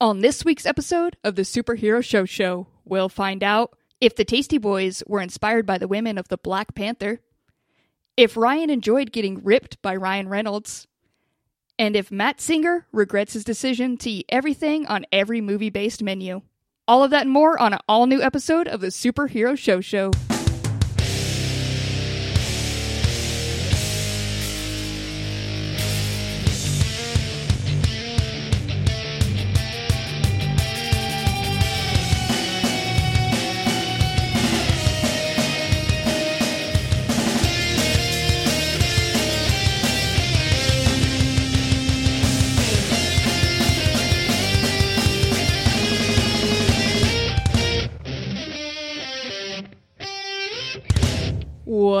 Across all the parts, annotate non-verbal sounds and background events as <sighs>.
On this week's episode of the Superhero Show Show, we'll find out if the Tasty Boys were inspired by the women of the Black Panther, if Ryan enjoyed getting ripped by Ryan Reynolds, and if Matt Singer regrets his decision to eat everything on every movie based menu. All of that and more on an all new episode of the Superhero Show Show.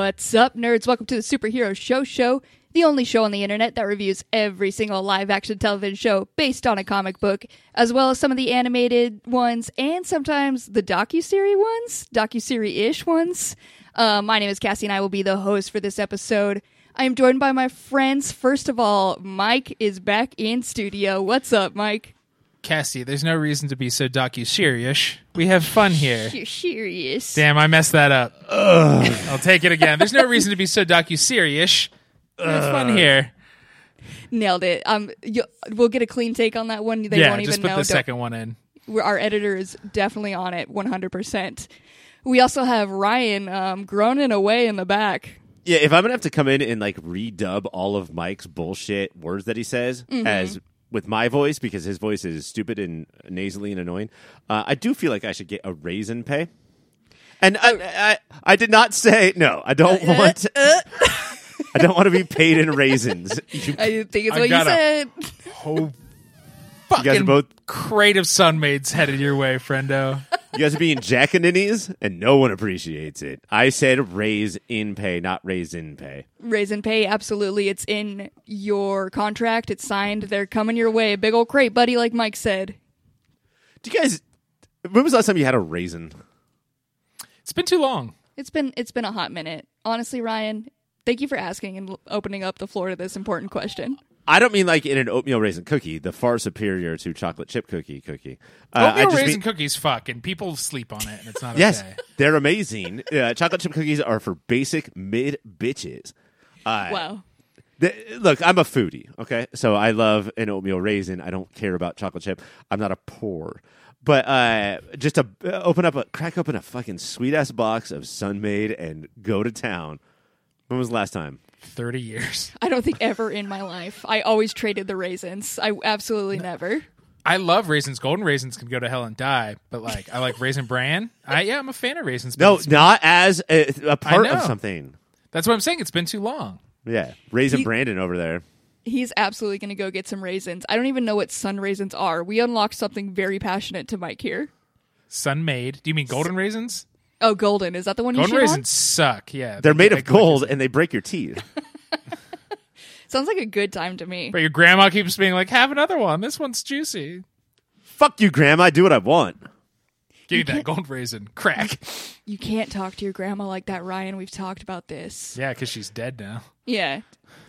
What's up, nerds? Welcome to the Superhero Show Show, the only show on the internet that reviews every single live action television show based on a comic book, as well as some of the animated ones and sometimes the docu-series ones, docu-series-ish ones. Uh, my name is Cassie, and I will be the host for this episode. I am joined by my friends. First of all, Mike is back in studio. What's up, Mike? Cassie, there's no reason to be so docu-serious. We have fun here. <laughs> You're serious. Damn, I messed that up. I'll take it again. There's no reason to be so docu-serious. We have fun here. Nailed it. Um, you, we'll get a clean take on that one. They yeah, won't just even put know. the Don't- second one in. we're- our editor is definitely on it 100%. We also have Ryan um, groaning away in the back. Yeah, if I'm gonna have to come in and like redub all of Mike's bullshit words that he says Mm-hmm. as with my voice because his voice is stupid and nasally and annoying, uh, I do feel like I should get a raisin pay. And I, I, I did not say no. I don't uh, uh, want. Uh. <laughs> I don't want to be paid in raisins. You, <laughs> I think it's I what you gotta- said. Oh, guys are fucking both- creative of Sun-Maids headed your way, friendo. You guys are being jackaninnies, and no one appreciates it. I said raise in pay, not raise in pay. Raise in pay, absolutely. It's in your contract. It's signed. They're coming your way. Big old crate, buddy, like Mike said. Do you guys? When was the last time you had a raisin? It's been too long. It's been it's been a hot minute. Honestly, Ryan, thank you for asking and opening up the floor to this important question. I don't mean like in an oatmeal raisin cookie, the far superior to chocolate chip cookie cookie. Uh, I Oatmeal just raisin mean- cookies fuck, and people sleep on it, and it's not yes, okay. they're amazing. Uh, chocolate chip cookies are for basic mid bitches. Uh, Wow. the- look, I'm a foodie, okay? So I love an oatmeal raisin. I don't care about chocolate chip. I'm not a poor. But uh, just to uh, open up a crack open a fucking sweet ass box of Sun-Maid and go to town. When was the last time? 30 years. <laughs> I don't think ever in my life. I always traded the raisins. I absolutely never. I love raisins. Golden raisins can go to hell and die, but like I like raisin bran. I yeah, I'm a fan of raisins. No, it's- not as a, a part of know. something. that's what I'm saying. It's been too long. Yeah, raisin He- Brandon over there. He's absolutely going to go get some raisins. I don't even know what sun raisins are. We unlocked something very passionate to Mike here. Sun-Maid. Do you mean golden raisins? Oh, golden. Is that the one you Golden shoot raisins suck. Yeah, They're made they of make like- gold and they break your teeth. on? <laughs> Sounds like a good time to me. But your grandma keeps being like, "Have another one. This one's juicy." Fuck you, Grandma. I do what I want. Give me that gold raisin. Crack. You can't talk to your grandma like that, Ryan. We've talked about this. yeah, because she's dead now. Yeah.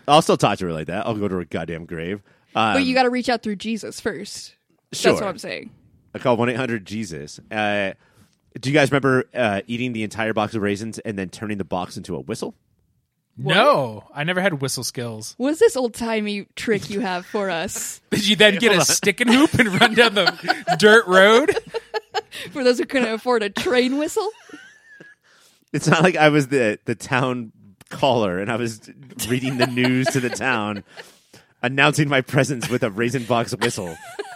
I'll still talk to her like that. I'll go to her goddamn grave. Um, But you got to reach out through Jesus first. sure. That's what I'm saying. I call one eight hundred Jesus. Uh, do you guys remember uh, eating the entire box of raisins and then turning the box into a whistle? No, I never had whistle skills. What's this old timey trick you have for us? <laughs> Did you then get a stick and hoop and run down the dirt road? <laughs> For those who couldn't afford a train whistle? It's not like I was the the town caller and I was reading the news to the town, announcing my presence with a raisin box whistle.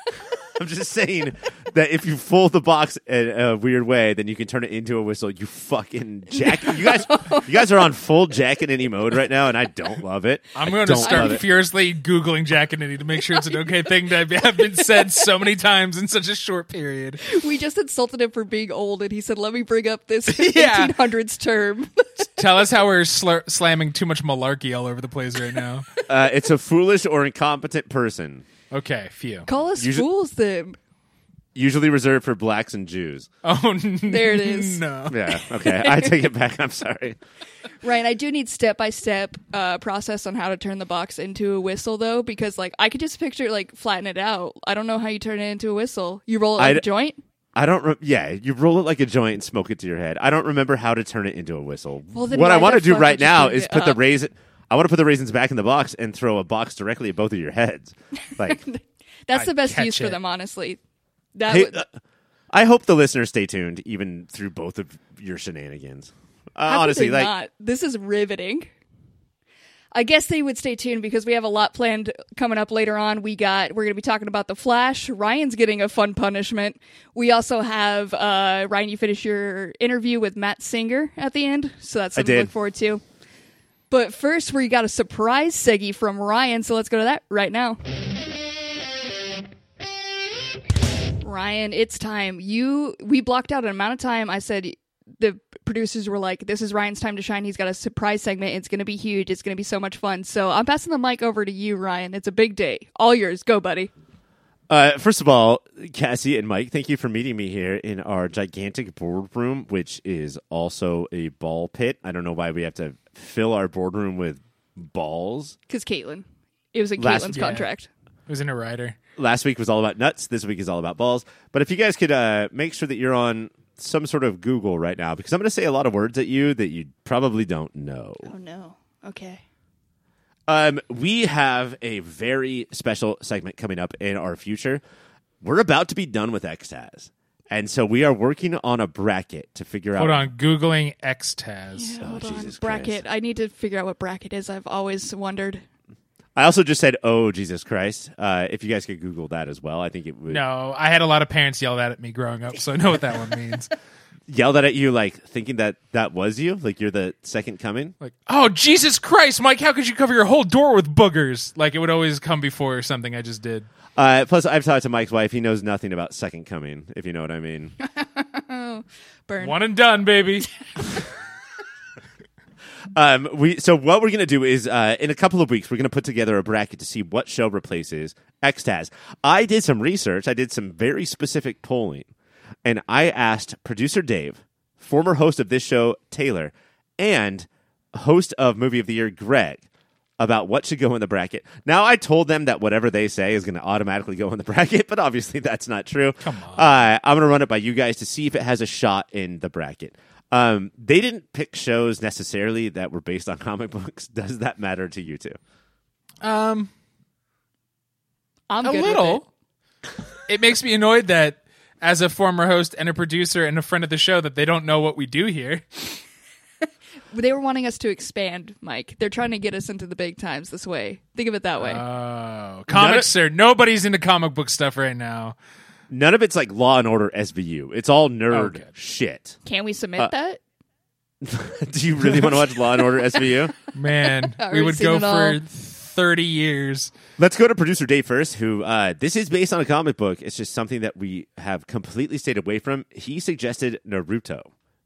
<laughs> I'm just saying that if you fold the box in a weird way, then you can turn it into a whistle. You fucking jack. You guys, you guys are on full Jack and any mode right now, and I don't love it. I'm going to start furiously googling Jack and Nitty to make sure it's an okay thing that have been said so many times in such a short period. We just insulted him for being old, and he said, "Let me bring up this <laughs> Yeah. 1800s term." <laughs> Tell us how we're slur- slamming too much malarkey all over the place right now. Uh, it's a foolish or incompetent person. Okay, phew. Call us Usually- fools, then. Usually reserved for blacks and Jews. <laughs> Oh, There it is. No. Yeah. Okay. I take it back. I'm sorry. Right. I do need step by step process on how to turn the box into a whistle, though, because like I could just picture like flatten it out. I don't know how you turn it into a whistle. You roll it like I'd- a joint. I don't. Re- yeah, you roll it like a joint and smoke it to your head. I don't remember how to turn it into a whistle. Well, then what I want to do right now is it put the up? raisin. I want to put the raisins back in the box and throw a box directly at both of your heads. <laughs> Like, That's the I'd best catch use for them, honestly. That hey, would, uh, I hope the listeners stay tuned even through both of your shenanigans. Uh, honestly, like, not? This is riveting. I guess they would stay tuned because we have a lot planned coming up later on. We got we're going to be talking about the Flash. Ryan's getting a fun punishment. We also have uh, Ryan. You finish your interview with Matt Singer at the end, so that's something to look forward to. But first, we got a surprise seggy from Ryan, so let's go to that right now. Ryan, it's time. You we blocked out an amount of time. I said the producers were like, "This is Ryan's time to shine. He's got a surprise segment. It's going to be huge. It's going to be so much fun." So I'm passing the mic over to you, Ryan. It's a big day. All yours. Go, buddy. Uh, first of all, Cassie and Mike, thank you for meeting me here in our gigantic boardroom, which is also a ball pit. I don't know why we have to fill our boardroom with balls. Because Caitlin, it was in Last- Caitlin's Yeah. contract. It was in a rider. Last week was all about nuts. This week is all about balls. But if you guys could uh, make sure that you're on some sort of Google right now, because I'm going to say a lot of words at you that you probably don't know. Oh no. Okay. Um, we have a very special segment coming up in our future. We're about to be done with XTAS. And so we are working on a bracket to figure Hold out. Hold on. Googling XTAS. Yeah, hold on. Oh, Bracket. Christ. I need to figure out what bracket is. I've always wondered. I also just said, "Oh Jesus Christ!" Uh, if you guys could Google that as well, I think it would No, I had a lot of parents yell that at me growing up, so I know what that one means. <laughs> yell that at you, like thinking that that was you, like you're the second coming. Like, oh Jesus Christ, Mike, how could you cover your whole door with boogers? Like it would always come before something I just did. Uh, plus, I've talked to Mike's wife. He knows nothing about second coming, if you know what I mean. <laughs> Burn. One and done, baby. <laughs> Um, we so what we're gonna do is uh, in a couple of weeks we're gonna put together a bracket to see what show replaces XTAS. I did some research. I did some very specific polling, and I asked producer Dave, former host of this show Taylor, and host of Movie of the Year Greg about what should go in the bracket. Now I told them that whatever they say is going to automatically go in the <laughs> bracket, but obviously that's not true. Come on. Uh, I'm going to run it by you guys to see if it has a shot in the bracket. Um, they didn't pick shows necessarily that were based on <laughs> comic books. Does that matter to you two? Um, I'm a good with little. <laughs> It makes me annoyed that as a former host and a producer and a friend of the show that they don't know what we do here. <laughs> They were wanting us to expand, Mike. They're trying to get us into the big times this way. Think of it that way. Oh, comics are nobody's into comic book stuff right now. None of it's like Law and Order SVU. It's all nerd Okay. shit. Can we submit uh, that? <laughs> Do you really want to watch Law and Order SVU? <laughs> Man, <laughs> we Already would seen go it for all. 30 years. Let's go to producer Dave first, who uh, this is based on a comic book. It's just something that we have completely stayed away from. He suggested Naruto.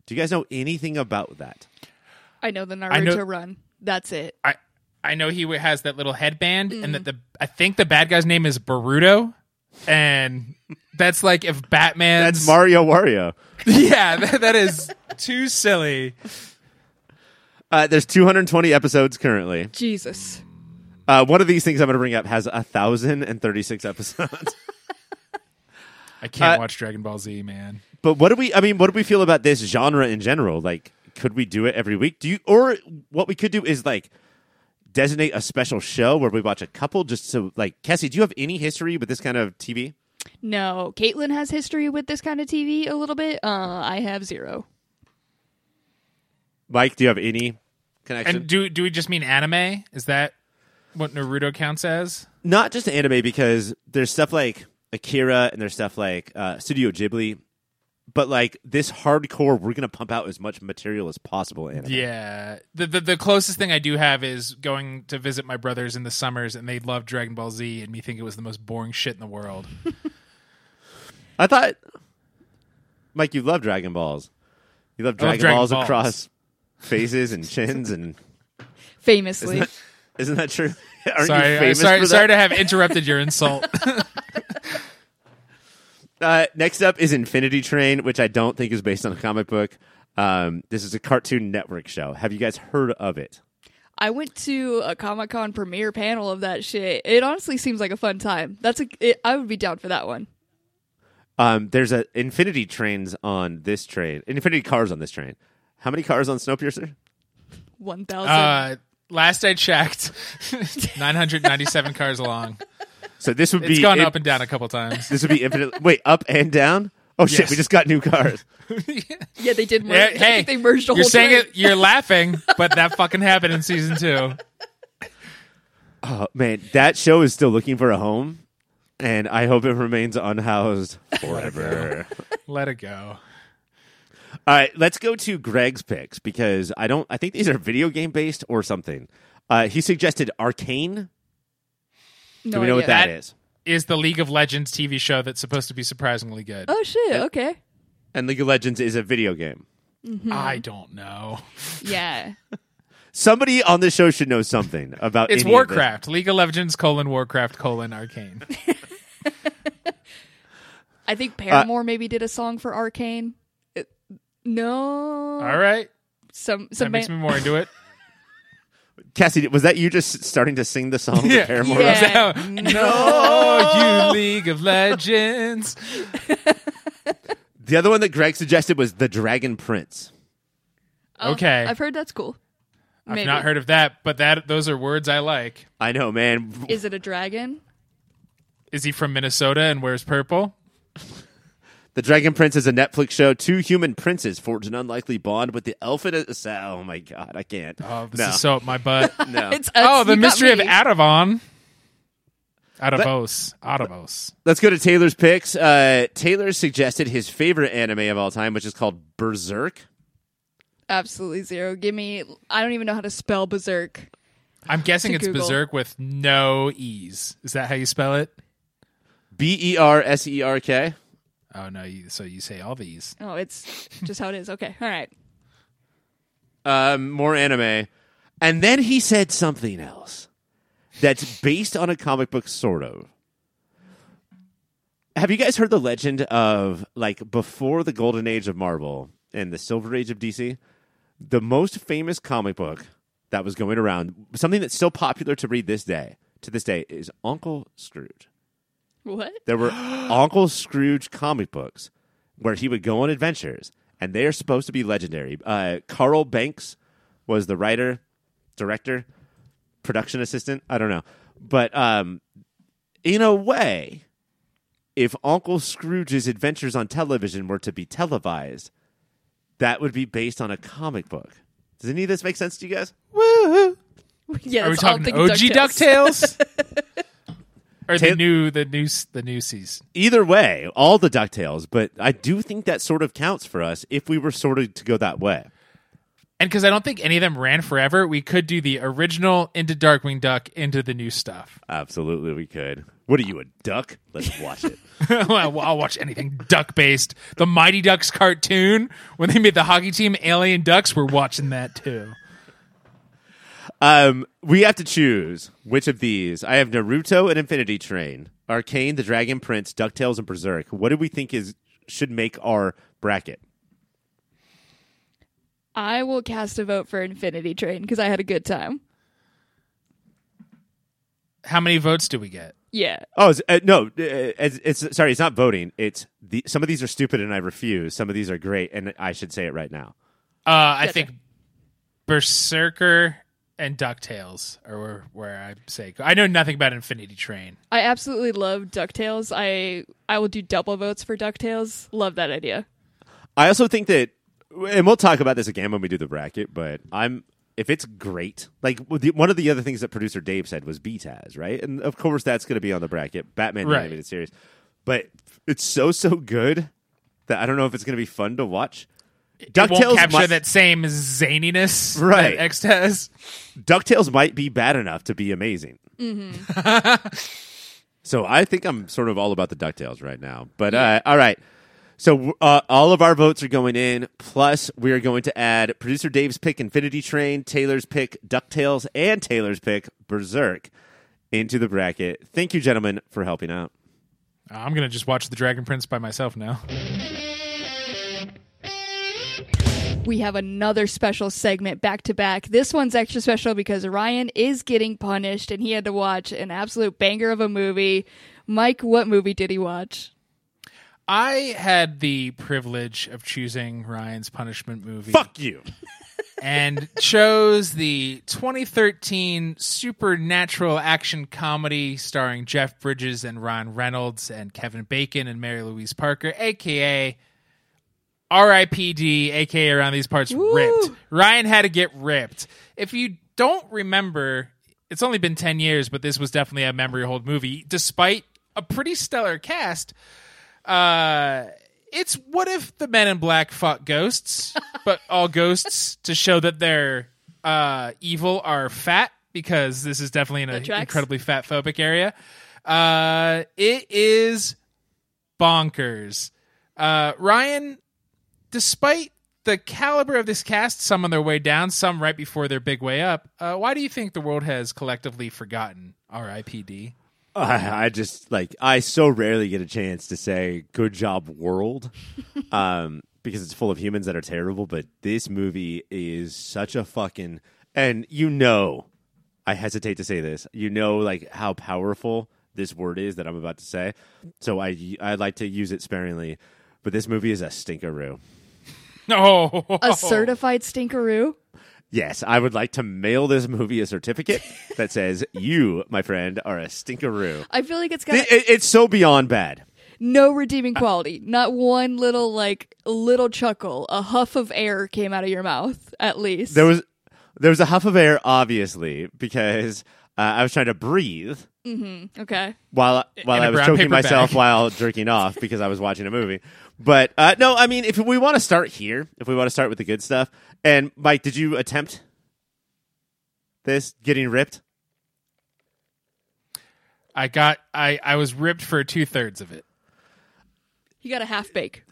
Do you guys know anything about that? I know the I know- Naruto run. That's it. I I know he has that little headband, and that the I think the bad guy's name is Boruto, and that's like if Batman. That's Mario Wario. <laughs> yeah, that, that is too silly. Uh, there's 220 episodes currently. Jesus. Uh, one of these things I'm going to bring up has a thousand and 36 episodes. <laughs> I can't Uh, watch Dragon Ball Z, man. but what do we? I mean, what do we feel about this genre in general? Like, could we do it every week? Do you? Or what we could do is like designate a special show where we watch a couple. Just so, like, Cassie, do you have any history with this kind of TV? No, Caitlin has history with this kind of TV a little bit. Uh, I have zero. Mike, do you have any connection? And do do we just mean anime? Is that what Naruto counts as? Not just anime because there's stuff like Akira and there's stuff like uh, Studio Ghibli. But like this hardcore, we're gonna pump out as much material as possible. Anime. Yeah. The, the the closest thing I do have is going to visit my brothers in the summers, and they love Dragon Ball Z, and me think it was the most boring shit in the world. <laughs> I thought, Mike, you love Dragon Balls. You love I love Dragon, Dragon Balls, Balls. across faces and chins, and <laughs> Famously. isn't that, isn't that true? <laughs> Aren't sorry, you famous sorry, for sorry to have interrupted your insult. Uh, next up is Infinity Train, which I don't think is based on a comic book. Um, this is a Cartoon Network show. Have you guys heard of it? I went to a Comic Con premiere panel of that shit. It honestly seems like a fun time. That's a. It, I would be down for that one. Um, there's a Infinity Trains on this train. Infinity cars on this train. How many cars on Snowpiercer? One thousand. Uh, last I checked, <laughs> 997 cars long. So this would It's be gone in- up and down a couple times. This would be infinite. Wait, up and down. Oh shit! Yes. We just got new cars. <laughs> yeah, they did. Merge. Yeah, I hey, think they merged the you're whole. saying train. it. You're laughing, but that fucking happened in season two. Oh man, that show is still looking for a home, and I hope it remains unhoused forever. Let it go. All right, let's go to Greg's picks because I don't. I think these are video game based or something. Uh, he suggested Arcane. No Do we know what idea. that That- is? Is the League of Legends TV show that's supposed to be surprisingly good? Oh shit. Okay. And League of Legends is a video game. Mm-hmm. I don't know. <laughs> Yeah. Somebody on this show should know something about. It's any of this. Warcraft. League of Legends colon Warcraft colon Arcane. <laughs> I think Paramore maybe did a song for Arcane. It- no. All right, Some that some makes me more into it. <laughs> Cassie, was that you just starting to sing the song? <laughs> Yeah. To Paramore? Yeah. <laughs> no, you League of Legends. The other one that Greg suggested was the Dragon Prince. Oh, Okay. I've heard that's cool. I've Maybe. not heard of that, but that those are words I like. I know, man. Is it a dragon? Is he from Minnesota and wears purple? The Dragon Prince is a Netflix show. Two human princes forge an unlikely bond with the elfin. and Oh my god, I can't. Oh, this no, is so up my butt. <laughs> no. It's oh, the mystery of me. Adavon. Adavos. Adavos. Let's go to Taylor's picks. Uh, Taylor suggested his favorite anime of all time, which is called Berserk. Absolutely zero. Give me. I don't even know how to spell berserk. I'm guessing it's Google. Berserk with no E's. Is that how you spell it? B e r s e r k. Oh no, you, so you say all these. Oh, it's just how it is. Okay. All right. Um, more anime, and then he said something else that's based on a comic book, sort of. Have you guys heard the legend of like before the golden age of Marvel and the silver age of DC? The most famous comic book that was going around, something that's still popular to read this day, to this day, is Uncle Scrooge. What? There were <gasps> Uncle Scrooge comic books where he would go on adventures, and they are supposed to be legendary. Uh, Carl Barks was the writer, director, production assistant. I don't know, but um, in a way, if Uncle Scrooge's adventures on television were to be televised, that would be based on a comic book. Does any of this make sense to you guys? Woo! Yeah. Are we that's all I'm talking thinking OG DuckTales. Ducktales? <laughs> or Ta- the new, the new, the newsies? Either way, all the Ducktales, but I do think that sort of counts for us if we were sort of to go that way. And because I don't think any of them ran forever, we could do the original into Darkwing Duck into the new stuff. Absolutely, we could. What are you, a duck? Let's watch it. <laughs> well, I'll watch anything duck based. The Mighty Ducks cartoon when they made the hockey team Alien Ducks, we're watching that too. Um, we have to choose which of these. I have Naruto and Infinity Train, Arcane, The Dragon Prince, Ducktales, and Berserk. What do we think is should make our bracket? I will cast a vote for Infinity Train because I had a good time. How many votes do we get? Yeah. Oh it's, uh, no, uh, it's, it's sorry, it's not voting. It's the, some of these are stupid and I refuse. Some of these are great, and I should say it right now. Uh, I Gotcha. think Berserker and Ducktales are where, where I say I know nothing about Infinity Train. I absolutely love DuckTales. I I will do double votes for DuckTales. Love that idea. I also think that, and we'll talk about this again when we do the bracket. But I'm if it's great, like one of the other things that producer Dave said was BTAS, right? And of course that's going to be on the bracket, Batman the Right. animated series. But it's so so good that I don't know if it's going to be fun to watch. It won't Ducktales capture might, that same zaniness Right. that X has. Ducktales might be bad enough to be amazing. Mm-hmm. so I think I'm sort of all about the Ducktales right now. But uh, all right. So uh, all of our votes are going in. Plus, we are going to add producer Dave's pick Infinity Train, Taylor's pick Ducktales, and Taylor's pick Berserk into the bracket. Thank you, gentlemen, for helping out. I'm gonna just watch the Dragon Prince by myself now. We have another special segment back to back. This one's extra special because Ryan is getting punished and he had to watch an absolute banger of a movie. Mike, what movie did he watch? I had the privilege of choosing Ryan's punishment movie. Fuck you. <laughs> and chose the 2013 supernatural action comedy starring Jeff Bridges and Ron Reynolds and Kevin Bacon and Mary Louise Parker, aka R.I.P.D., aka around these parts, Woo. ripped. Ryan had to get ripped. If you don't remember, it's only been 10 years, but this was definitely a memory hold movie, despite a pretty stellar cast. Uh, it's what if the men in black fought ghosts, <laughs> but all ghosts to show that their uh, evil are fat because this is definitely in an incredibly fat phobic area. Uh, it is bonkers. Uh, Ryan, despite the caliber of this cast, some on their way down, some right before their big way up, uh, why do you think the world has collectively forgotten R.I.P.D.? I, I just like I so rarely get a chance to say "good job, world," <laughs> um, because it's full of humans that are terrible. But this movie is such a fucking and you know, I hesitate to say this. You know, like how powerful this word is that I'm about to say. So I I like to use it sparingly. But this movie is a stinkeroo. <laughs> No, A certified stinkeroo? Yes, I would like to mail this movie a certificate that says <laughs> you, my friend, are a stinkeroo. I feel like it's got It- it- it's so beyond bad. no redeeming quality. Not one little like little chuckle, a huff of air came out of your mouth at least. There was there was a huff of air, obviously, because uh, I was trying to breathe okay. while while In a I was brown choking paper myself bag. while <laughs> jerking off because I was watching a movie. But uh, no, I mean, if we want to start here, if we want to start with the good stuff, and Mike, did you attempt this getting ripped? I got I I was ripped for two thirds of it. You got a half bake.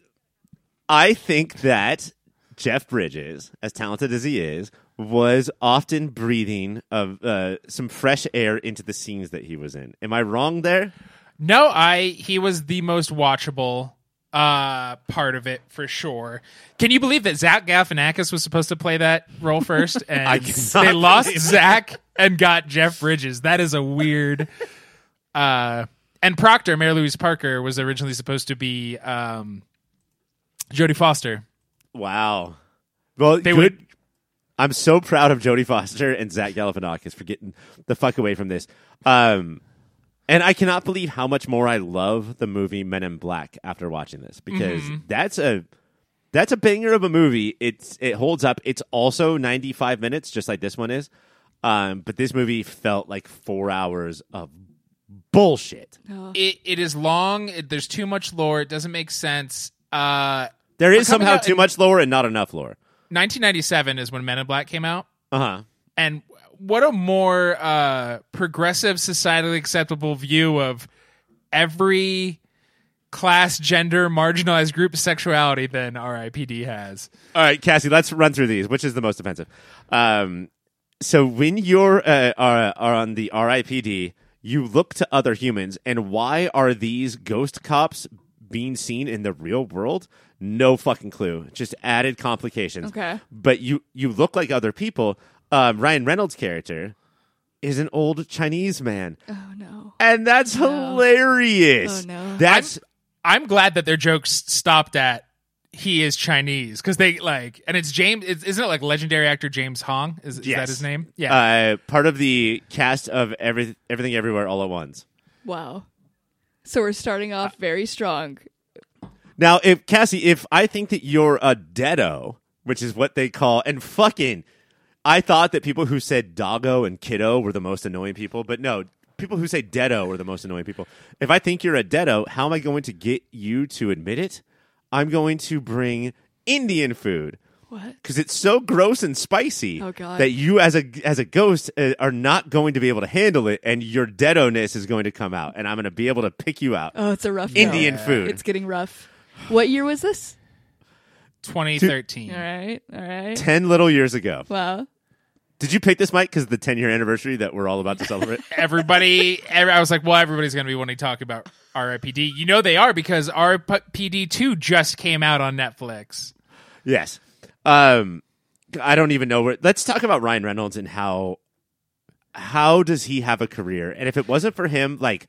I think that Jeff Bridges, as talented as he is, was often breathing of uh, some fresh air into the scenes that he was in. Am I wrong there? No, I he was the most watchable uh part of it for sure. Can you believe that Zach Galifianakis was supposed to play that role <laughs> first, and they lost that. Zach and got Jeff Bridges? That is a weird. <laughs> uh And Proctor, Mary Louise Parker, was originally supposed to be um Jodie Foster. Wow. Well, They good. would- I'm so proud of Jodie Foster and Zach Galifianakis for getting the fuck away from this. Um, and I cannot believe how much more I love the movie Men in Black after watching this because that's a that's a banger of a movie. It's it holds up. It's also 95 minutes, just like this one is. Um, but this movie felt like four hours of bullshit. It it is long. It, there's too much lore. It doesn't make sense. Uh, There is somehow out too in- much lore and not enough lore. 1997 is when Men in Black came out. Uh huh. and what a more uh, progressive, societally acceptable view of every class, gender, marginalized group sexuality than RIPD has. All right, Cassie, let's run through these. Which is the most offensive? Um, so when you're uh, are, are on the RIPD, you look to other humans, and why are these ghost cops being seen in the real world? No fucking clue. Just added complications. Okay. but you you look like other people. Um, Ryan Reynolds' character is an old Chinese man, Oh no. and that's hilarious. Oh, no. That's I'm glad that their jokes stopped at he is Chinese because they like, and it's James. It's, isn't it like legendary actor James Hong? Is, is that his name? Yeah. uh, part of the cast of every, everything everywhere all at once. Wow. So we're starting off very strong. Now, if Cassie, if I think that you're a deado, which is what they call, and fucking, I thought that people who said doggo and kiddo were the most annoying people, but no, people who say deado are the most annoying people. If I think you're a deado, how am I going to get you to admit it? I'm going to bring Indian food What? because it's so gross and spicy Oh, God. that you, as a as a ghost, uh, are not going to be able to handle it, and your deado-ness is going to come out, and I'm going to be able to pick you out. Oh, it's a rough go. Indian food. It's getting rough. What year was this? 2013. All right. All right. Ten little years ago. Wow. Did you pick this, Mike, because the 10 year anniversary that we're all about to celebrate? <laughs> Everybody, every, I was like, well, everybody's going to be wanting to talk about RIPD. You know they are because RIPD two just came out on Netflix. yes. Um, I don't even know where. Let's talk about Ryan Reynolds and how how does he have a career? And if it wasn't for him, like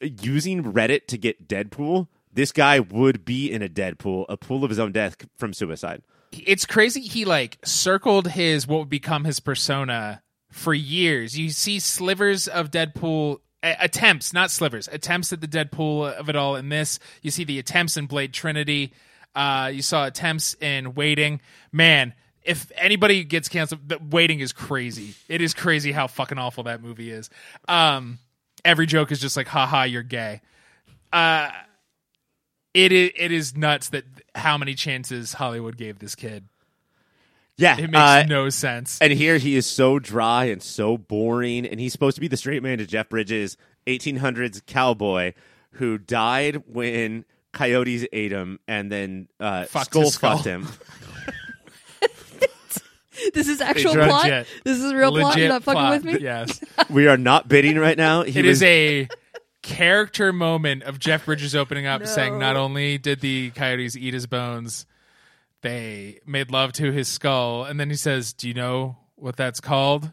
using Reddit to get Deadpool, this guy would be in a Deadpool, a pool of his own death from suicide. It's crazy. He like circled his what would become his persona for years. You see slivers of Deadpool attempts, not slivers, attempts at the Deadpool of it all in this. You see the attempts in Blade Trinity. Uh, you saw attempts in Waiting. Man, if anybody gets canceled, Waiting is crazy. It is crazy how fucking awful that movie is. Um, every joke is just like, haha, you're gay. Uh, it is, it is nuts that how many chances Hollywood gave this kid. Yeah, It makes uh, no sense. And here he is so dry and so boring, and he's supposed to be the straight man to Jeff Bridges, 1800s cowboy who died when coyotes ate him and then uh, Fucked skull skull. fucked him. <laughs> This is actual Legit. plot. This is a real plot. You're not fucking plot, with me. Yes. <laughs> we are not bidding right now. <laughs> He It was, is a character moment of Jeff <laughs> Bridges opening up saying not only did the coyotes eat his bones, they made love to his skull. And then he says, Do you know what that's called?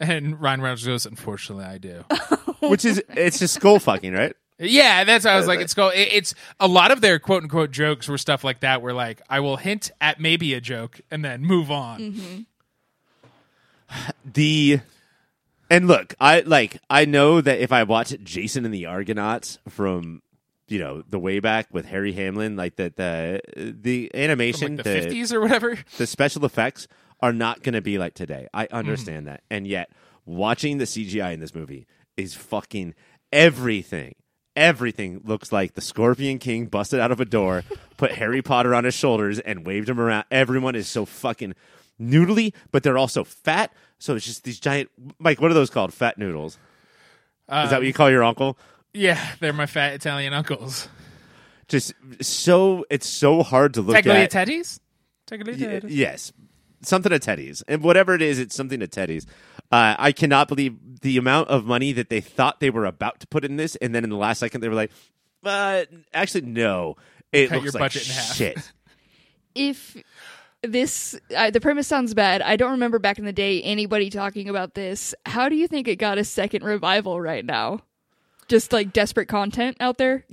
And Ryan Reynolds goes, Unfortunately, I do. <laughs> which is it's just skull fucking, right? Yeah, that's how I was like, it's go. It's a lot of their quote unquote jokes were stuff like that, where like I will hint at maybe a joke and then move on. Mm-hmm. The and look, I like I know that if I watch Jason and the Argonauts from you know the way back with Harry Hamlin, like the the the animation, like the fifties or whatever. <laughs> the special effects are not going to be like today. I Mm. understand that. And yet, watching the CGI in this movie is fucking everything. Everything looks like the Scorpion King busted out of a door, <laughs> put Harry Potter on his shoulders, and waved him around. Everyone is so fucking noodly, but they're also fat. So it's just these giant. Mike, what are those called? Fat noodles. is that what you call your uncle? Yeah, they're my fat Italian uncles. Just so it's so hard to look at. Tagliatelles? Y- yes, something at Teddy's, and whatever it is, it's something at Teddy's. Uh, I cannot believe the amount of money that they thought they were about to put in this, and then in the last second they were like, "Uh, actually, no." It Cut looks your like budget in half. shit. if this uh, the premise sounds bad. I don't remember back in the day anybody talking about this. How do you think it got a second revival right now? Just like desperate content out there?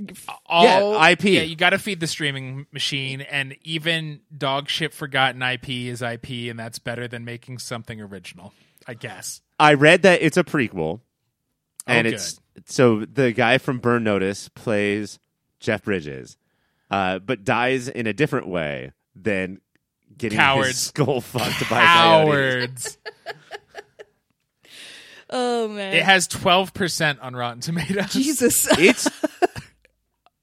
All Yeah, IP. Yeah, you got to feed the streaming machine, and even dog shit forgotten IP is IP, and that's better than making something original, I guess. I read that it's a prequel, and Oh, it's so the guy from Burn Notice plays Jeff Bridges, uh, but dies in a different way than getting his Cowards. skull <laughs> fucked by a. Cowards. <laughs> oh man it has twelve percent on Rotten Tomatoes. jesus <laughs> It's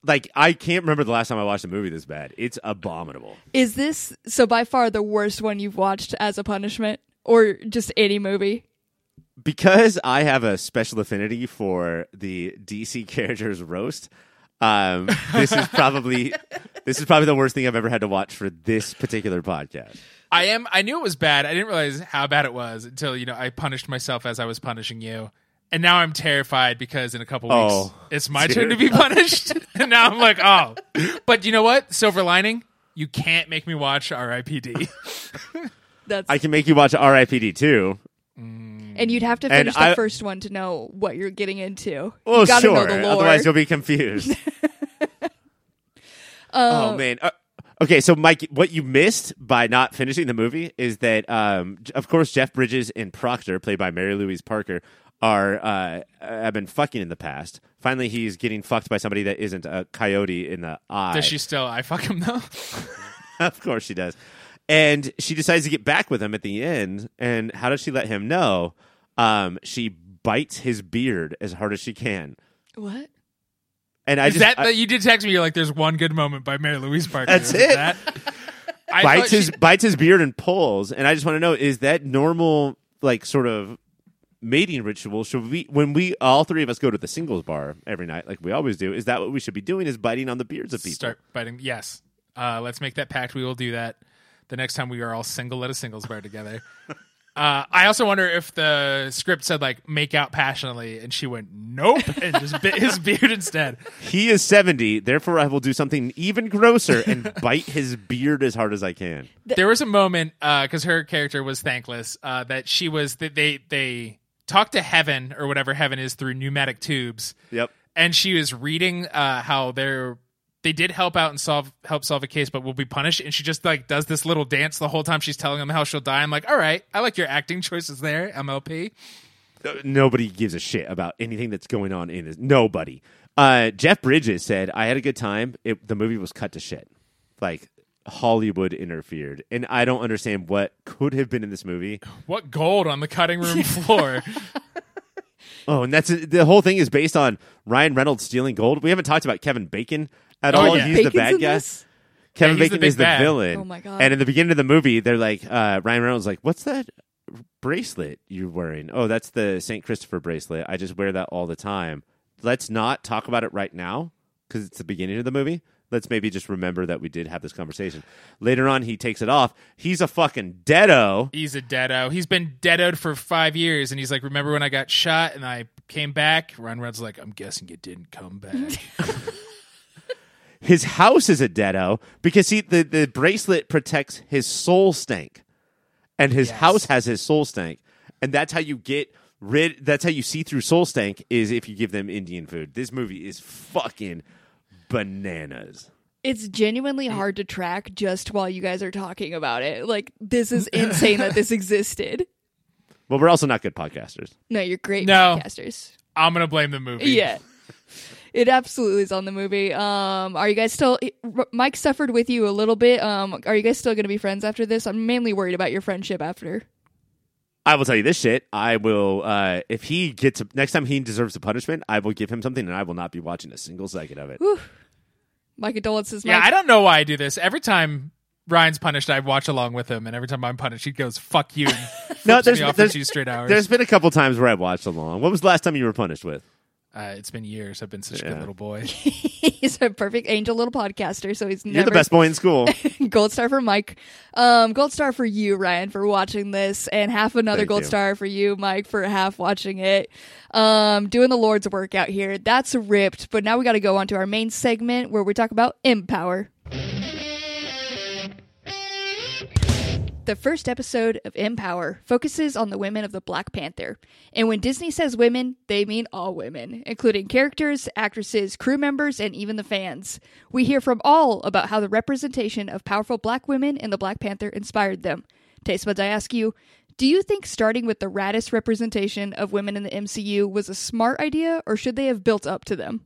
like I can't remember the last time I watched a movie this bad. It's abominable. is this so by far the worst one you've watched as a punishment or just any movie because I have a special affinity for the DC characters roast. Um, this is probably <laughs> this is probably the worst thing I've ever had to watch for this particular podcast. I am. I knew it was bad. I didn't realize how bad it was until you know I punished myself as I was punishing you, and now I'm terrified because in a couple weeks Oh, it's my turn to be punished, <laughs> and now I'm like, oh. But you know what? Silver lining: you can't make me watch R.I.P.D. <laughs> that's I can make you watch R.I.P.D. too. And you'd have to And finish the I- first one to know what you're getting into Well, you gotta sure. know the lore Otherwise, you'll be confused. <laughs> oh man. Uh, okay, so Mike, what you missed by not finishing the movie is that, um, of course, Jeff Bridges and Proctor, played by Mary Louise Parker, are uh, have been fucking in the past. Finally, he's getting fucked by somebody that isn't a coyote in the eye. Does she still? I fuck him though. <laughs> of course, she does. And she decides to get back with him at the end. And how does she let him know? Um, she bites his beard as hard as she can. what And I Is just that I- you did text me? You're like, "There's one good moment by Mary Louise Parker." That's Is it. That? <laughs> I bites thought his she- bites his beard and pulls. And I just want to know: is that normal, like sort of mating ritual? Should we, when we all three of us go to the singles bar every night, like we always do, is that what we should be doing? Is biting on the beards of people? start biting. Yes. Uh, let's make that pact. We will do that the next time we are all single at a singles bar together. <laughs> Uh, I also wonder if the script said like "make out passionately" and she went "nope" and just bit his <laughs> beard instead. He is 70, therefore I will do something even grosser and <laughs> bite his beard as hard as I can. There was a moment because her character was thankless uh, that she was that they they talked to heaven or whatever heaven is through pneumatic tubes, Yep. and she was reading uh, how they're they did help out and solve help solve a case, but will be punished. And she just like does this little dance the whole time she's telling them how she'll die. I'm like, all right, I like your acting choices there, MLP. Uh, Nobody gives a shit about anything that's going on in this. Nobody. Uh, Jeff Bridges said, I had a good time. It, the movie was cut to shit. Like, Hollywood interfered. And I don't understand what could have been in this movie. What gold on the cutting room <laughs> floor? Oh, and that's the whole thing is based on Ryan Reynolds stealing gold. We haven't talked about Kevin Bacon at Oh, all. yeah. He's the bad in guy. this? Kevin Yeah, he's the Bacon big is the bad. villain. Oh my God. And in the beginning of the movie, they're like, uh, Ryan Reynolds is like, "What's that bracelet you're wearing?" Oh, that's the Saint Christopher bracelet. I just wear that all the time. Let's not talk about it right now because it's the beginning of the movie. Let's maybe just remember that we did have this conversation. Later on, he takes it off. He's a fucking deado. He's a deado. He's been deadoed for five years, and he's like, "Remember when I got shot and I came back?" Ryan Reynolds is like, "I'm guessing you didn't come back." <laughs> <laughs> His house is a deado because he the, the bracelet protects his soul stank. And his Yes. house has his soul stank. And that's how you get rid that's how you see through soul stank is if you give them Indian food. This movie is fucking bananas. It's genuinely hard to track just while you guys are talking about it. Like, this is <laughs> insane that this existed. Well, we're also not good podcasters. No, you're great No. podcasters. I'm gonna blame the movie. Yeah. <laughs> It absolutely is on the movie. Um, are you guys still? Mike suffered with you a little bit. Um, are you guys still going to be friends after this? I'm mainly worried about your friendship after. I will tell you this shit. I will uh if he gets a, next time he deserves a punishment, I will give him something and I will not be watching a single second of it. My condolences. Yeah, I don't know why I do this. Every time Ryan's punished, I watch along with him, and every time I'm punished, he goes "fuck you." <laughs> And No, flips there's me off there's, for two straight hours. there's been a couple times where I've watched along. What was the last time you were punished with? Uh, it's been years. I've been such a Yeah. good little boy. <laughs> he's a perfect angel little podcaster, so he's You're never the best boy in school. <laughs> gold star for Mike. Um, gold star for you, Ryan, for watching this, and half another Thank gold you. star for you, Mike, for half watching it. Um, doing the Lord's work out here. That's ripped. But now we got to go on to our main segment where we talk about MPower. The first episode of MPower focuses on the women of the Black Panther. And when Disney says women, they mean all women, including characters, actresses, crew members, and even the fans. We hear from all about how the representation of powerful black women in the Black Panther inspired them. Taste buds, I ask you, do you think starting with the raddest representation of women in the MCU was a smart idea, or should they have built up to them?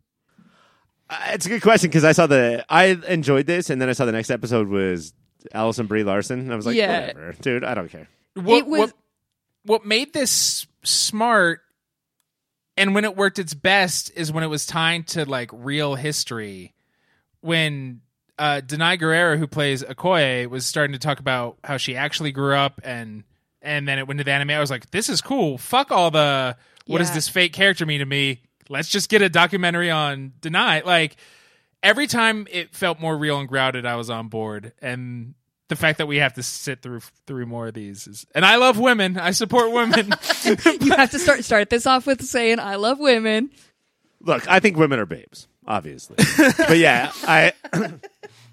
Uh, it's a good question because I saw the I enjoyed this and then I saw the next episode was Allison Brie Larson and I was like, Yeah. whatever, dude, I don't care. what, It was- what what made this smart and when it worked its best is when it was tied to like real history when uh Danai Gurira who plays Okoye was starting to talk about how she actually grew up and and then it went to the anime I was like this is cool fuck all the what does Yeah. this fake character mean to me let's just get a documentary on Danai like every time it felt more real and grounded, I was on board. And the fact that we have to sit through through more of these is, and I love women. I support women. <laughs> <laughs> You have to start start this off with saying, "I love women." Look, I think women are babes, obviously. but yeah, I <clears throat>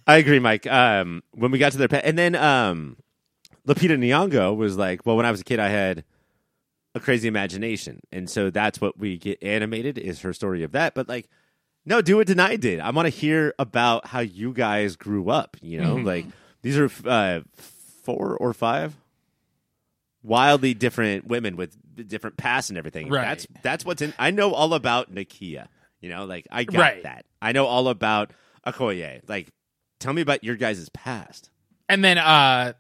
I agree, Mike. Um, when we got to their pet, and then um, Lupita Nyong'o was like, "Well, when I was a kid, I had a crazy imagination, and so that's what we get animated is her story of that." But like, no, do what Danai did. I want to hear about how you guys grew up. You know, like these are uh, four or five wildly different women with different pasts and everything. Right. That's that's what's in. I know all about Nakia. You know, like I got Right. that. I know all about Okoye. Like, tell me about your guys' past. and then uh,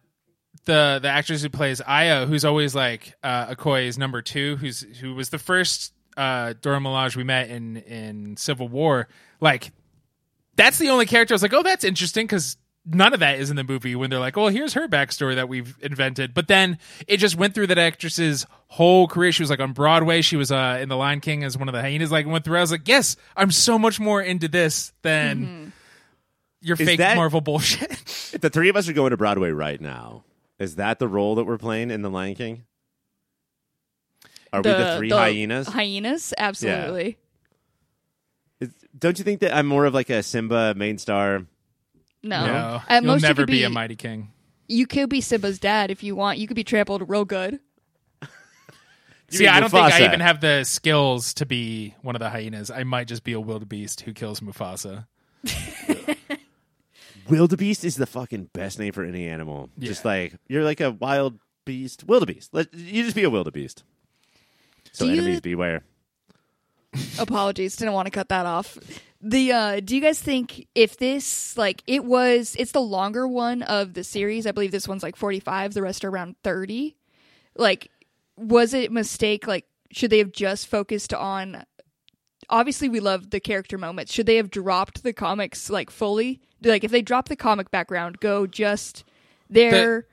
the the actress who plays Ayo, who's always like uh, Okoye's number two, who's who was the first uh, Dora Milaje we met in in Civil War. Like, that's the only character I was like, oh, that's interesting because. None of that is in the movie when they're like, "Well, here's her backstory that we've invented." But then it just went through that actress's whole career. She was like on Broadway. She was uh, in The Lion King as one of the hyenas. Like went through. I was like, "Yes, I'm so much more into this than your Is fake that- Marvel bullshit." <laughs> If the three of us are going to Broadway right now, is that the role that we're playing in The Lion King? Are we the three hyenas? Hyenas, absolutely. Is- don't you think that I'm more of like a Simba main star? No, No, At you'll most you never could be, a mighty king. You could be Simba's dad if you want. You could be trampled real good. <laughs> You See, I don't think I even have the skills to be one of the hyenas. I might just be a wildebeest who kills Mufasa. <laughs> Wildebeest is the fucking best name for any animal. Just like you're like a wild beast, wildebeest. Let you just be a wildebeest. So Do you- enemies beware. <laughs> Apologies, didn't want to cut that off. The uh do you guys think if this like it was it's the longer one of the series, I believe this one's like 45, the rest are around 30. Like was it a mistake like should they have just focused on obviously we love the character moments. Should they have dropped the comics like fully? Like if they drop the comic background, go just their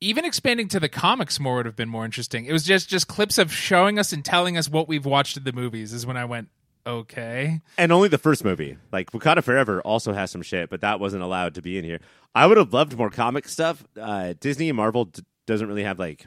Even expanding to the comics more would have been more interesting. It was just just clips of showing us and telling us what we've watched in the movies. Is when I went, okay. And only the first movie. Like Wakanda Forever also has some shit, but that wasn't allowed to be in here. I would have loved more comic stuff. Uh, Disney and Marvel d- doesn't really have like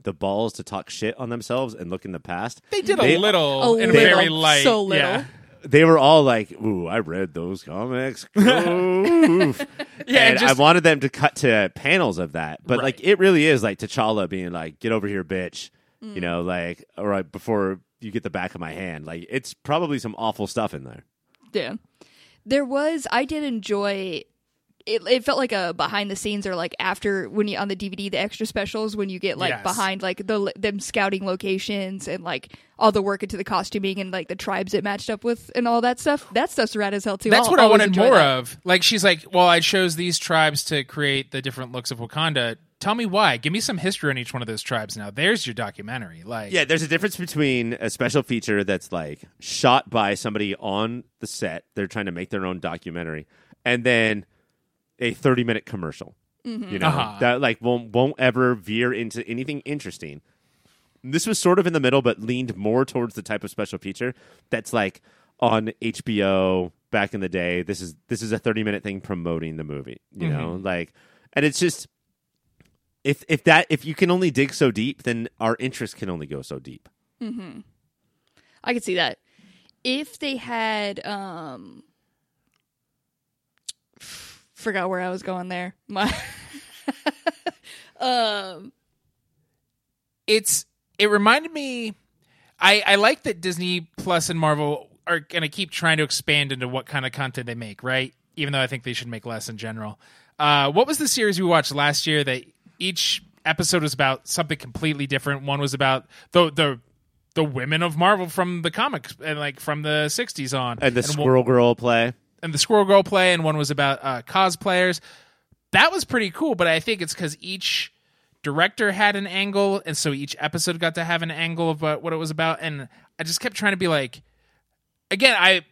the balls to talk shit on themselves and look in the past. They did a little, A and little, very light, so little. Yeah, They were all like, "Ooh, I read those comics." <laughs> Oof. yeah. and and just, I wanted them to cut to panels of that, but Right. like it really is like T'Challa being like, "Get over here, bitch," Mm. you know, like all right before you get the back of my hand. Like it's probably some awful stuff in there. Yeah. There was I did enjoy it, it felt like a behind the scenes or like after when you on the DVD the extra specials when you get like Yes. behind like the them scouting locations and like all the work into the costuming and like the tribes it matched up with and all that stuff. That stuff's rad as hell too. That's I'll what I wanted more that. of. Like she's like, well, I chose these tribes to create the different looks of Wakanda. Tell me why. Give me some history on each one of those tribes. Now, there's your documentary. Like, Yeah, there's a difference between a special feature that's like shot by somebody on the set, they're trying to make their own documentary, and then a 30 minute commercial. You know, Uh-huh. that like won't won't ever veer into anything interesting. This was sort of in the middle, but leaned more towards the type of special feature that's like on HBO back in the day. This is this is a 30 minute thing promoting the movie. You know, like, and it's just if if that if you can only dig so deep, then our interest can only go so deep. Mm-hmm. I could see that. If they had um forgot where I was going there. <laughs> My um it's it reminded me I, I like that Disney Plus and Marvel are gonna keep trying to expand into what kind of content they make, right? Even though I think they should make less in general. Uh, what was the series we watched last year that each episode was about something completely different? One was about the the the women of Marvel from the comics and like from the sixties on, And the one- Squirrel Girl play. And the Squirrel Girl play, and one was about uh, cosplayers. That was pretty cool, but I think it's because each director had an angle, and so each episode got to have an angle of what, it was about. And I just kept trying to be like, again, I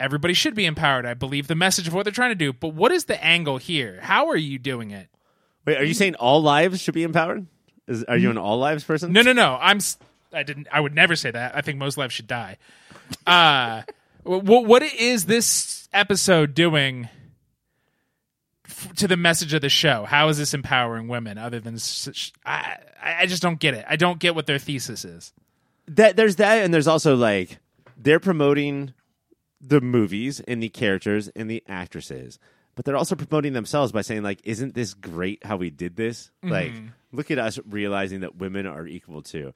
everybody should be empowered. I believe the message of what they're trying to do, but what is the angle here? How are you doing it? Wait, are you saying all lives should be empowered? Is, are you an all lives person? No, no, no. I'm. I didn't. I would never say that. I think most lives should die. Uh, <laughs> what what is this episode doing f- to the message of the show? How is this empowering women? Other than s- sh- I, I I just don't get it. I don't get what their thesis is. that there's that and there's also like they're promoting the movies and the characters and the actresses but they're also promoting themselves by saying like isn't this great how we did this mm-hmm. like look at us realizing that women are equal too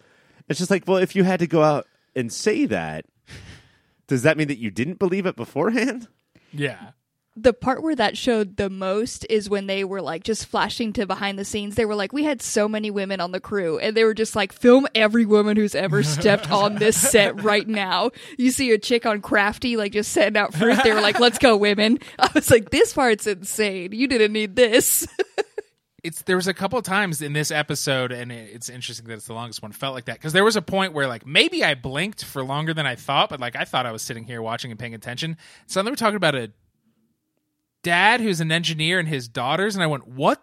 it's just like well if you had to go out and say that does that mean that you didn't believe it beforehand Yeah. the part where that showed the most is when they were like just flashing to behind the scenes. They were like, we had so many women on the crew, and they were just like, film every woman who's ever stepped <laughs> on this set right now. You see a chick on Crafty, like just setting out fruit. They were like, let's go, women. I was like, this part's insane. You didn't need this. <laughs> it's there was a couple times in this episode and it- it's interesting that it's the longest one felt like that because there was a point where like maybe i blinked for longer than i thought but like i thought i was sitting here watching and paying attention so we're talking about a dad who's an engineer and his daughters and i went what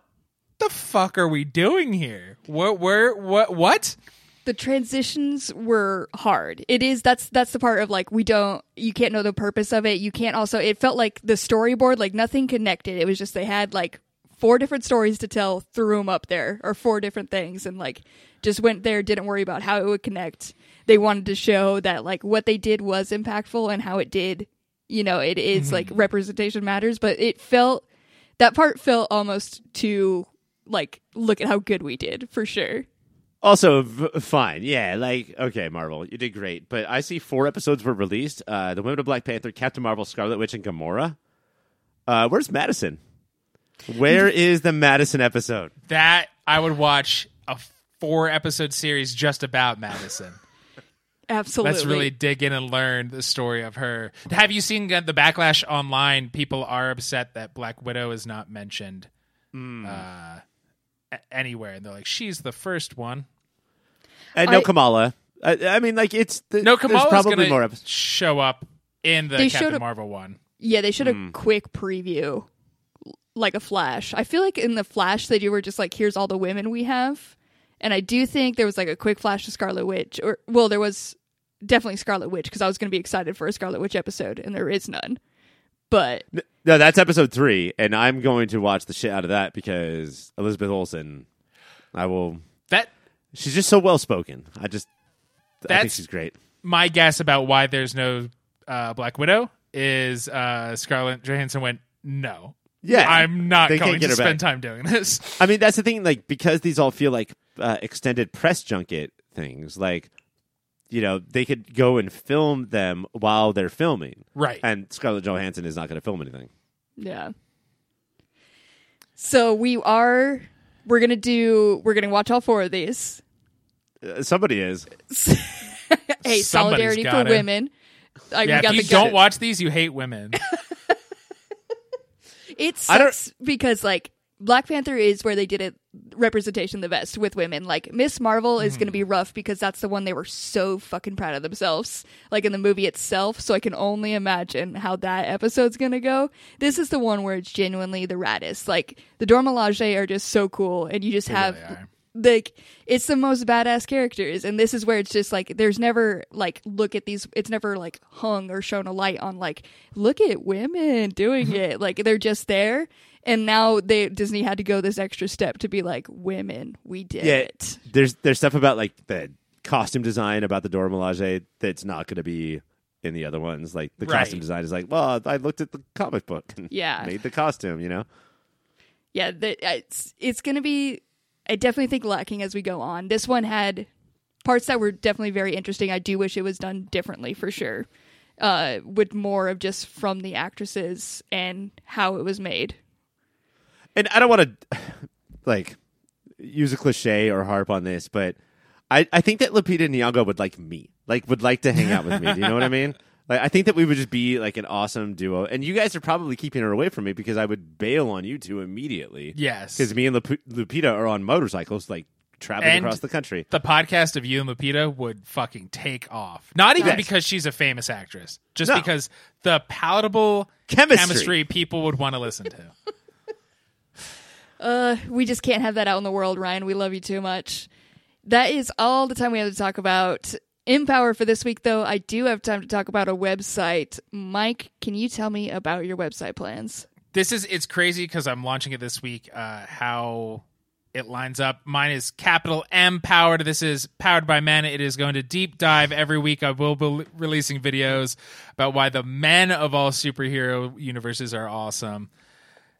the fuck are we doing here what where what what the transitions were hard. It is that's that's the part of like we don't you can't know the purpose of it. You can't also it felt like the storyboard like nothing connected. It was just they had like four different stories to tell, threw them up there, or four different things, and like just went there, didn't worry about how it would connect. They wanted to show that like what they did was impactful and how it did, you know, it is, like representation matters, but it felt that part felt almost too like look at how good we did for sure. Also, v- fine. Yeah, like, okay, Marvel, you did great. But I see four episodes were released uh, The Women of Black Panther, Captain Marvel, Scarlet Witch, and Gamora. Uh, where's Madison? Where is the Madison episode? That I would watch a four episode series just about Madison. Absolutely. Let's really dig in and learn the story of her. Have you seen the backlash online? People are upset that Black Widow is not mentioned Hmm. uh, anywhere, and they're like, "She's the first one." And no I- Kamala. I, I mean, like, it's. The, No, there's Kamala's probably gonna more episodes. show up in the They showed Captain up- Marvel one. Yeah, they should have Hmm. quick preview like a flash. I feel like in the flash they do were just like here's all the women we have. And I do think there was like a quick flash to Scarlet Witch or well there was definitely Scarlet Witch because I was going to be excited for a Scarlet Witch episode and there is none. But No, that's episode three, and I'm going to watch the shit out of that because Elizabeth Olsen, I will. That She's just so well spoken. I just. I think she's great. my guess about why there's no uh, Black Widow is uh, Scarlett Johansson went no. Yeah, I'm not they can't going get to her spend back. time doing this. <laughs> I mean, that's the thing. Like, because these all feel like uh, extended press junket things. Like, you know, they could go and film them while they're filming, Right. and Scarlett Johansson is not going to film anything. yeah. So we are we're going to do we're going to watch all four of these. Uh, somebody is. <laughs> Hey, Somebody's solidarity for gotta. women. Uh, we yeah, got if you the don't watch these, you hate women. <laughs> It sucks because like Black Panther is where they did it representation the best with women. Like Miss Marvel is going to be rough because that's the one they were so fucking proud of themselves, like in the movie itself. So I can only imagine how that episode's going to go. This is the one where it's genuinely the raddest. Like the Dora Milaje are just so cool, and you just have really. Like it's the most badass characters and this is where it's just like there's never like look at these it's never like hung or shown a light on like look at women doing <laughs> it like they're just there and now they disney had to go this extra step to be like women we did Yeah, it there's there's stuff about like the costume design about the Dora Milaje that's not going to be in the other ones. Like the Right. costume design is like, well, I looked at the comic book and Yeah. made the costume. You know, yeah the, it's it's gonna be i definitely think lacking as we go on this one had parts that were definitely very interesting i do wish it was done differently for sure uh with more of just from the actresses and how it was made and I don't want to <sighs> like use a cliche or harp on this, but I, I think that Lupita Nyong'o would like me, like would like to hang out with me. Do you know what I mean? <laughs> Like I think that we would just be like an awesome duo, and you guys are probably keeping her away from me because I would bail on you two immediately. yes. because me and Lup- Lupita are on motorcycles, like traveling And- across the country. the podcast of you and Lupita would fucking take off. Not even Yes. because she's a famous actress, just No. because the palatable Chemistry. people would want to listen to. <laughs> Uh, we just can't have that out in the world, Ryan. We love you too much. That is all the time we have to talk about MPower for this week, though. I do have time to talk about a website. Mike, can you tell me about your website plans? this is it's crazy because I'm launching it this week. Uh, how it lines up. Mine is capital M powered. This is powered by men. It is going to deep dive every week. I will be releasing videos about why the men of all superhero universes are awesome.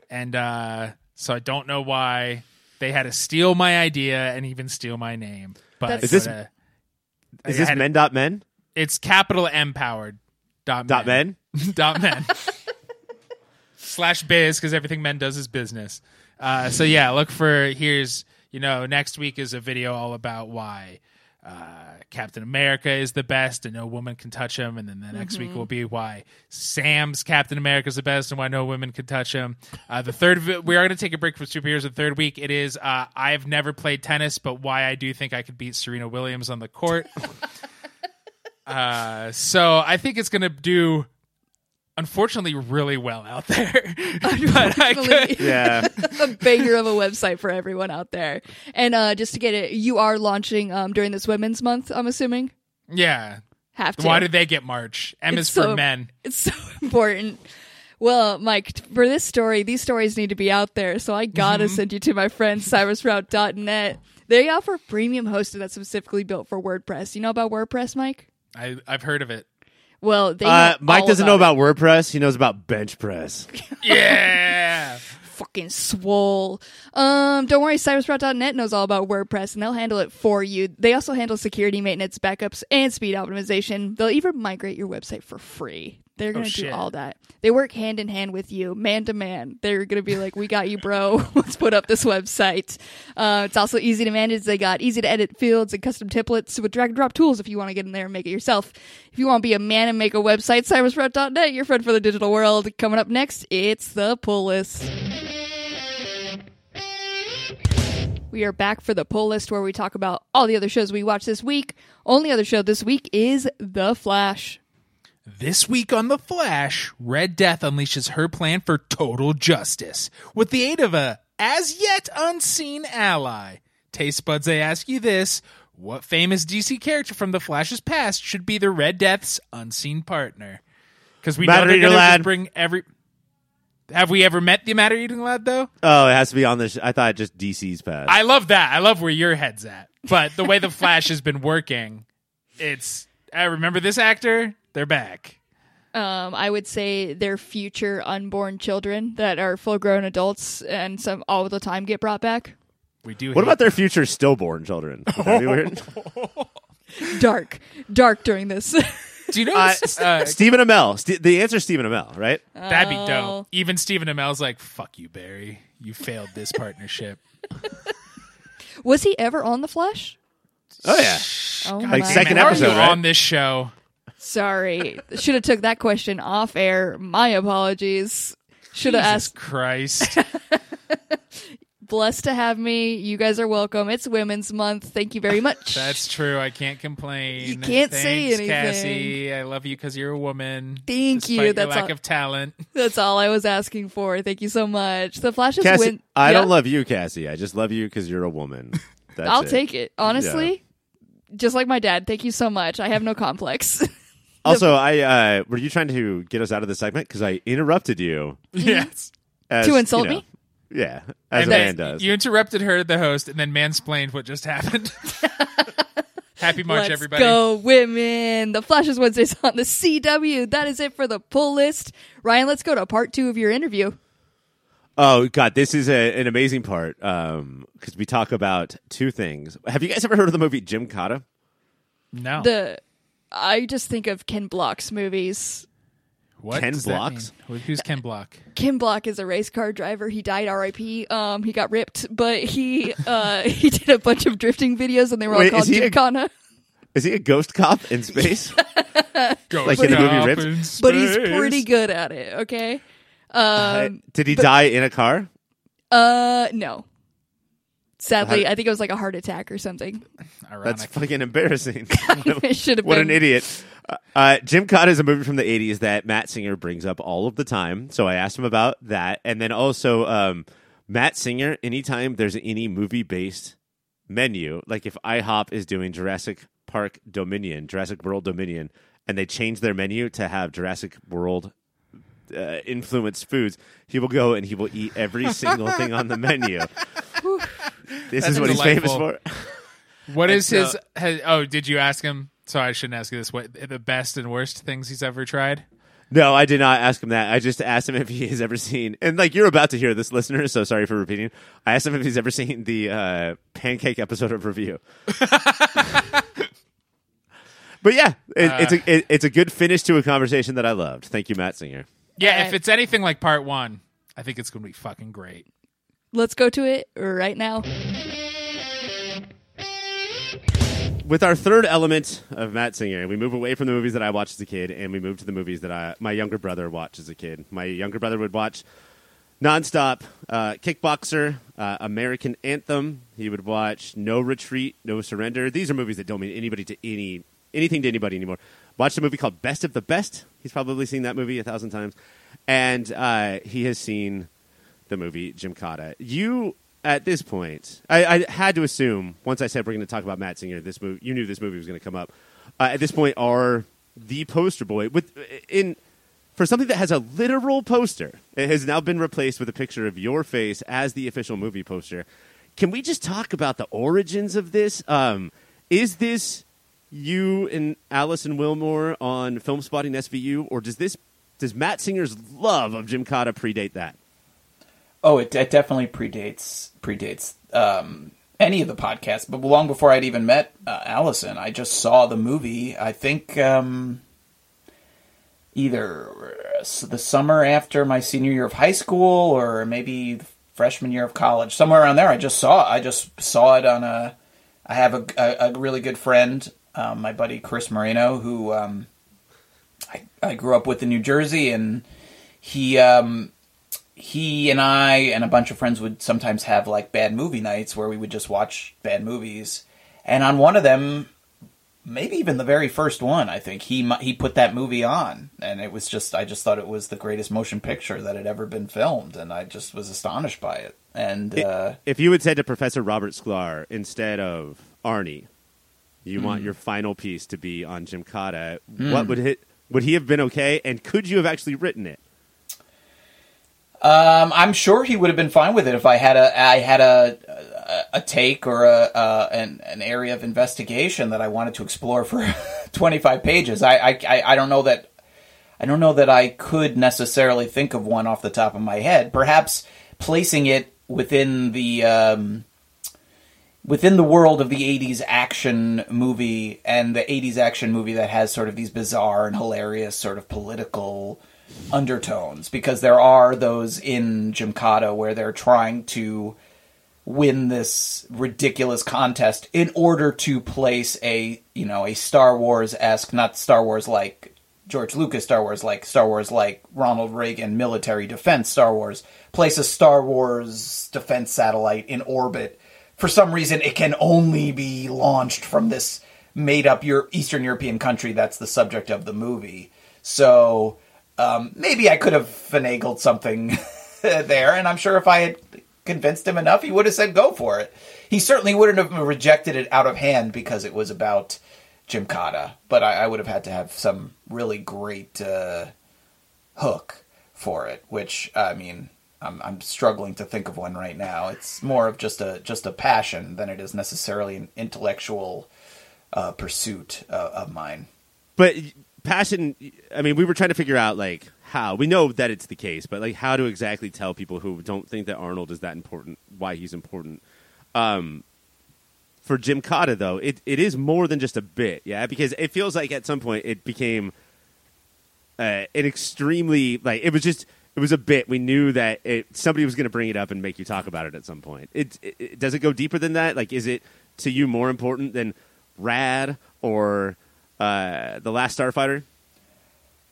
And uh, so I don't know why they had to steal my idea and even steal my name. But That's- Is this- uh, Is this men dot men It's capital M powered. Dot, dot men. men? dot men <laughs> <laughs> slash biz because everything men does is business. Uh, so yeah, look for here's you know next week is a video all about why uh, Captain America is the best and no woman can touch him, and then the next week will be why Sam's Captain America is the best and why no women can touch him. Uh, the third we are going to take a break from superheroes. The third week it is uh, I've never played tennis, but why I do think I could beat Serena Williams on the court. <laughs> Uh, so I think it's gonna do, unfortunately, really well out there. <laughs> but I could, Unfortunately, <laughs> Yeah. a banger of a website for everyone out there. And uh, just to get it, you are launching um, during this Women's Month, I'm assuming? yeah. Have to. Why did they get March? M It's is for so- men. It's so <laughs> important. Well, Mike, for this story, these stories need to be out there, so I gotta send you to my friend cybersprout.net. They offer premium hosting that's specifically built for WordPress. You know about WordPress, Mike? I, I've heard of it. Well, they Uh, Mike doesn't know it. about WordPress. He knows about bench press. <laughs> Yeah. <laughs> fucking swole. Um, don't worry, cybersprout.net knows all about WordPress and they'll handle it for you. They also handle security maintenance, backups, and speed optimization. They'll even migrate your website for free. They're gonna do shit. all that. They work hand in hand with you, man to man. They're gonna be like, "We got you, bro. <laughs> Let's put up this website." Uh, it's also easy to manage. They got easy to edit fields and custom templates with drag and drop tools if you want to get in there and make it yourself. If you want to be a man and make a website, cybersprout.net, your friend for the digital world. Coming up next, it's the pull list. We are back for the pull list where we talk about all the other shows we watched this week. Only other show this week is The Flash. This week on The Flash, Red Death unleashes her plan for total justice with the aid of a as yet unseen ally. Taste buds, I ask you this. What famous DC character from The Flash's past should be the Red Death's unseen partner? Because we Matter know they're Eater going to bring every. Have we ever met the Matter Eating Lad, though? Oh, it has to be on this. I thought just DC's past. I love that. I love where your head's at. But the way the Flash has been working, it's. I remember this actor. They're back. Um, I would say their future unborn children that are full grown adults and some all the time get brought back. We do. what hate about their future stillborn children? Would that be weird? <laughs> Dark, dark during this. <laughs> Do you know? Uh, it's, uh, Stephen Amell. St- the answer is Stephen Amell, right? that'd be Oh. dope. Even Stephen Amell's like, "Fuck you, Barry. You failed this partnership." <laughs> Was he ever on The Flash? Oh yeah. Oh Like my second episode, right? on this show. Sorry, should have took that question off air. My apologies. Should have asked. Christ. <laughs> Blessed to have me. You guys are welcome. It's Women's Month. Thank you very much. That's true. I can't complain. You can't say Thanks, anything. Cassie. I love you because you're a woman. Thank despite you. Your That's lack all- of talent. <laughs> That's all I was asking for. Thank you so much. The Flash is Cassie, win. I Yeah? don't love you, Cassie. I just love you because you're a woman. <laughs> That's I'll it. take it. Honestly, just like my dad. Thank you so much. I have no complex. Also, I uh, were you trying to get us out of the segment because I interrupted you Yes. as, To insult you know, me? Yeah, as And a then man does. You interrupted her, the host, and then mansplained what just happened. <laughs> Happy March, Let's everybody. go, women. The Flash is Wednesdays on the CW. That is it for the pull list. Ryan, let's go to part two of your interview. Oh God, this is a, an amazing part because we talk about two things. Have you guys ever heard of the movie Gymkata? No. The I just think of Ken Block's movies. what Ken does that Blocks? Who's Ken Block? Ken Block is a race car driver. He died R.I.P. Um, he got ripped, but he uh <laughs> he did a bunch of drifting videos, and they were all called is he a- Gymkhana. Is he a ghost cop in <laughs> space? Go Like in the movie up Rips? But he's pretty good at it. Okay. Uh, Um. Did he die in a car? Uh. No. Sadly, How- I think it was like a heart attack or something. <laughs> Ironic. That's fucking embarrassing. <laughs> it should have what an idiot. Uh, uh, Gymkata is a movie from the 80s that Matt Singer brings up all of the time. So I asked him about that. And then also, um, Matt Singer, anytime there's any movie based menu, like if IHOP is doing Jurassic Park Dominion, Jurassic World Dominion, and they change their menu to have Jurassic World uh, influenced foods, he will go and he will eat every single thing on the menu. this That's is what he's famous for. What is And his? so- has- oh, did you ask him? So I shouldn't ask you this. What the best and worst things he's ever tried? No, I did not ask him that. I just asked him if he has ever seen, and like you're about to hear this, listener. So sorry for repeating. I asked him if he's ever seen the uh, pancake episode of Review. <laughs> but yeah, it, it's a it, it's a good finish to a conversation that I loved. Thank you, Matt Singer. Yeah, Uh, if it's anything like part one, I think it's going to be fucking great. Let's go to it right now. With our third element of Matt Singer, we move away from the movies that I watched as a kid, and we move to the movies that I, my younger brother watched as a kid. My younger brother would watch nonstop uh, Kickboxer, uh, American Anthem. He would watch No Retreat, No Surrender. These are movies that don't mean anybody to any anything to anybody anymore. Watched a movie called Best of the Best. He's probably seen that movie a thousand times, and uh, he has seen the movie Gymkata. You at this point, I, I had to assume once I said we're going to talk about Matt Singer, this movie, you knew this movie was going to come up. Uh, at this point, are the poster boy with in for something that has a literal poster, it has now been replaced with a picture of your face as the official movie poster. Can we just talk about the origins of this? Um, is this you and Alison Willmore on Film Spotting SVU, or does this does Matt Singer's love of Gymkata predate that? Oh, it, it definitely predates predates um, any of the podcasts, but long before I'd even met uh, Allison, I just saw the movie. I think um, either the summer after my senior year of high school, or maybe freshman year of college, somewhere around there. I just saw I just saw it on a. I have a, a, a really good friend, um, my buddy Chris Moreno, who um, I, I grew up with in New Jersey, and he um, he and I and a bunch of friends would sometimes have like bad movie nights where we would just watch bad movies. And on one of them, maybe even the very first one, I think he he put that movie on, and it was just I just thought it was the greatest motion picture that had ever been filmed, and I just was astonished by it. And uh, if you had said to Professor Robert Sklar instead of Arnie, you mm. want your final piece to be on Gymkata, mm. what would it would he have been okay? And could you have actually written it? Um, I'm sure he would have been fine with it if I had a I had a a, a take or a uh, an, an area of investigation that I wanted to explore for <laughs> 25 pages. I, I I don't know that I don't know that I could necessarily think of one off the top of my head. Perhaps placing it within the um, within the world of the 80s action movie and the 80s action movie that has sort of these bizarre and hilarious sort of political undertones because there are those in Gymkata where they're trying to win this ridiculous contest in order to place a you know a Star Wars esque not Star Wars like George Lucas Star Wars like Star Wars like Ronald Reagan military defense Star Wars place a Star Wars defense satellite in orbit for some reason it can only be launched from this made up Euro- Eastern European country that's the subject of the movie so um, maybe I could have finagled something <laughs> there, and I'm sure if I had convinced him enough, he would have said go for it. He certainly wouldn't have rejected it out of hand because it was about Jim Gymkata, but I, I would have had to have some really great uh, hook for it, which I mean. I'm, I'm struggling to think of one right now. It's more of just a just a passion than it is necessarily an intellectual uh, pursuit uh, of mine. But passion i mean we were trying to figure out like how we know that it's the case but like how to exactly tell people who don't think that arnold is that important why he's important um for Gymkata though it, it is more than just a bit yeah because it feels like at some point it became uh, an extremely like it was just it was a bit we knew that it, somebody was going to bring it up and make you talk about it at some point it, it, it does it go deeper than that like is it to you more important than rad or uh, the Last Starfighter?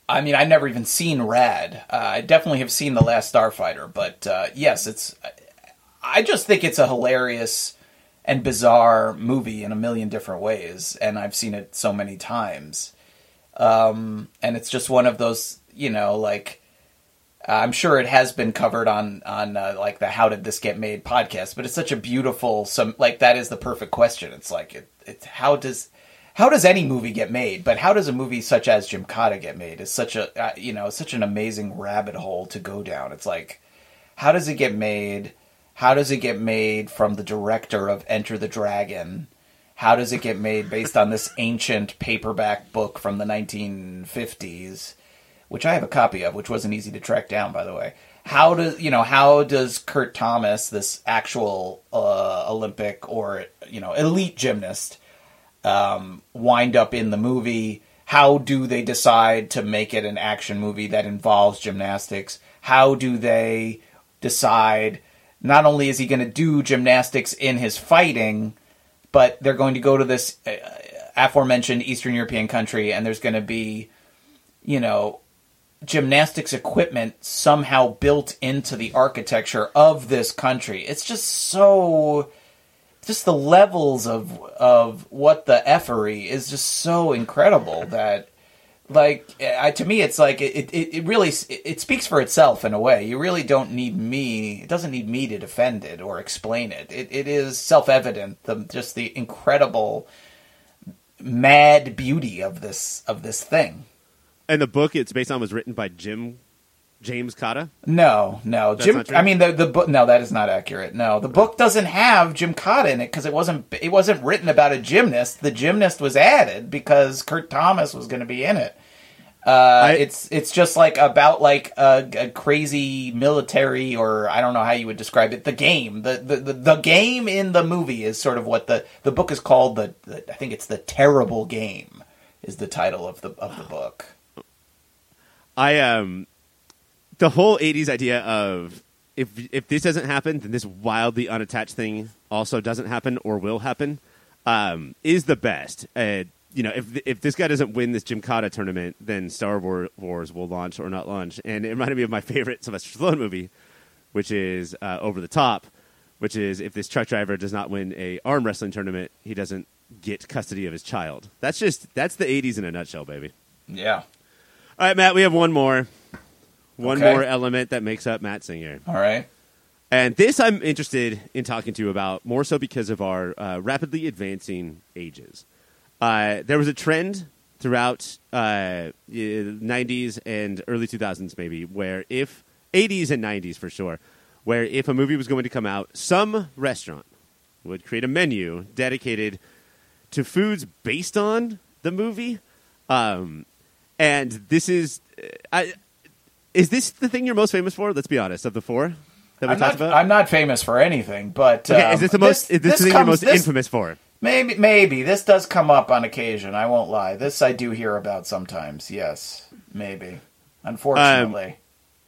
I mean, I've never even seen Rad. Uh, I definitely have seen The Last Starfighter, but uh, yes, it's. I just think it's a hilarious and bizarre movie in a million different ways, and I've seen it so many times. Um, and it's just one of those, you know, like I'm sure it has been covered on on uh, like the "How Did This Get Made" podcast, but it's such a beautiful, some like that is the perfect question. It's like it, it's how does how does any movie get made? But how does a movie such as Gymkata get made? Is such a uh, you know such an amazing rabbit hole to go down. It's like how does it get made? How does it get made from the director of Enter the Dragon? How does it get made based on this ancient paperback book from the 1950s, which I have a copy of, which wasn't easy to track down, by the way. How does you know? How does Kurt Thomas, this actual uh, Olympic or you know elite gymnast, um, wind up in the movie? How do they decide to make it an action movie that involves gymnastics? How do they decide not only is he going to do gymnastics in his fighting, but they're going to go to this uh, aforementioned Eastern European country and there's going to be, you know, gymnastics equipment somehow built into the architecture of this country. It's just so just the levels of of what the effery is just so incredible that like I, to me it's like it, it, it really it, it speaks for itself in a way. You really don't need me it doesn't need me to defend it or explain it. It, it is self-evident the just the incredible mad beauty of this of this thing and the book it's based on was written by Jim James Cotta. No, no, That's Jim. I mean, the the book. No, that is not accurate. No, the book doesn't have Jim Cotta in it because it wasn't. It wasn't written about a gymnast. The gymnast was added because Kurt Thomas was going to be in it. Uh, it's it's just like about like a, a crazy military or I don't know how you would describe it. The game, the, the the the game in the movie is sort of what the the book is called. The, the I think it's the terrible game is the title of the of the book. I um the whole '80s idea of if if this doesn't happen, then this wildly unattached thing also doesn't happen or will happen um, is the best. Uh, you know, if if this guy doesn't win this Gymkata tournament, then Star War- Wars will launch or not launch. And it reminded me of my favorite Sylvester Stallone movie, which is uh, Over the Top, which is if this truck driver does not win a arm wrestling tournament, he doesn't get custody of his child. That's just that's the '80s in a nutshell, baby. Yeah. All right, Matt, we have one more. One Okay. more element that makes up Matt Singer. All right. And this I'm interested in talking to you about more so because of our uh, rapidly advancing ages. Uh, there was a trend throughout uh, 90s and early 2000s, maybe, where if 80s and 90s for sure, where if a movie was going to come out, some restaurant would create a menu dedicated to foods based on the movie. Um, and this is, uh, I, is this the thing you're most famous for? Let's be honest, of the four that we I'm talked not, about. I'm not famous for anything, but Okay, um, is this the most? This, is this, the thing comes- you're most this- infamous for? Maybe, maybe this does come up on occasion. I won't lie. This I do hear about sometimes. Yes, maybe. Unfortunately,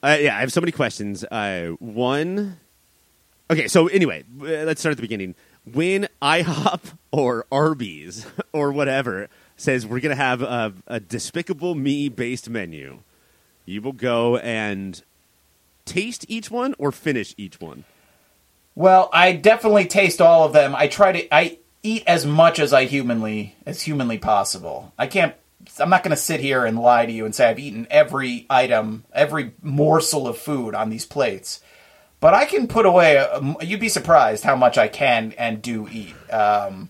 Uh, yeah, I have so many questions. Uh, one, okay, so anyway, uh, let's start at the beginning. When IHOP or Arby's <laughs> or whatever says we're going to have a, a Despicable Me based menu, you will go and taste each one or finish each one. well, I definitely taste all of them. I try to. I eat as much as I humanly as humanly possible. I can't. I'm not going to sit here and lie to you and say I've eaten every item, every morsel of food on these plates. But I can put away. A, you'd be surprised how much I can and do eat. Um,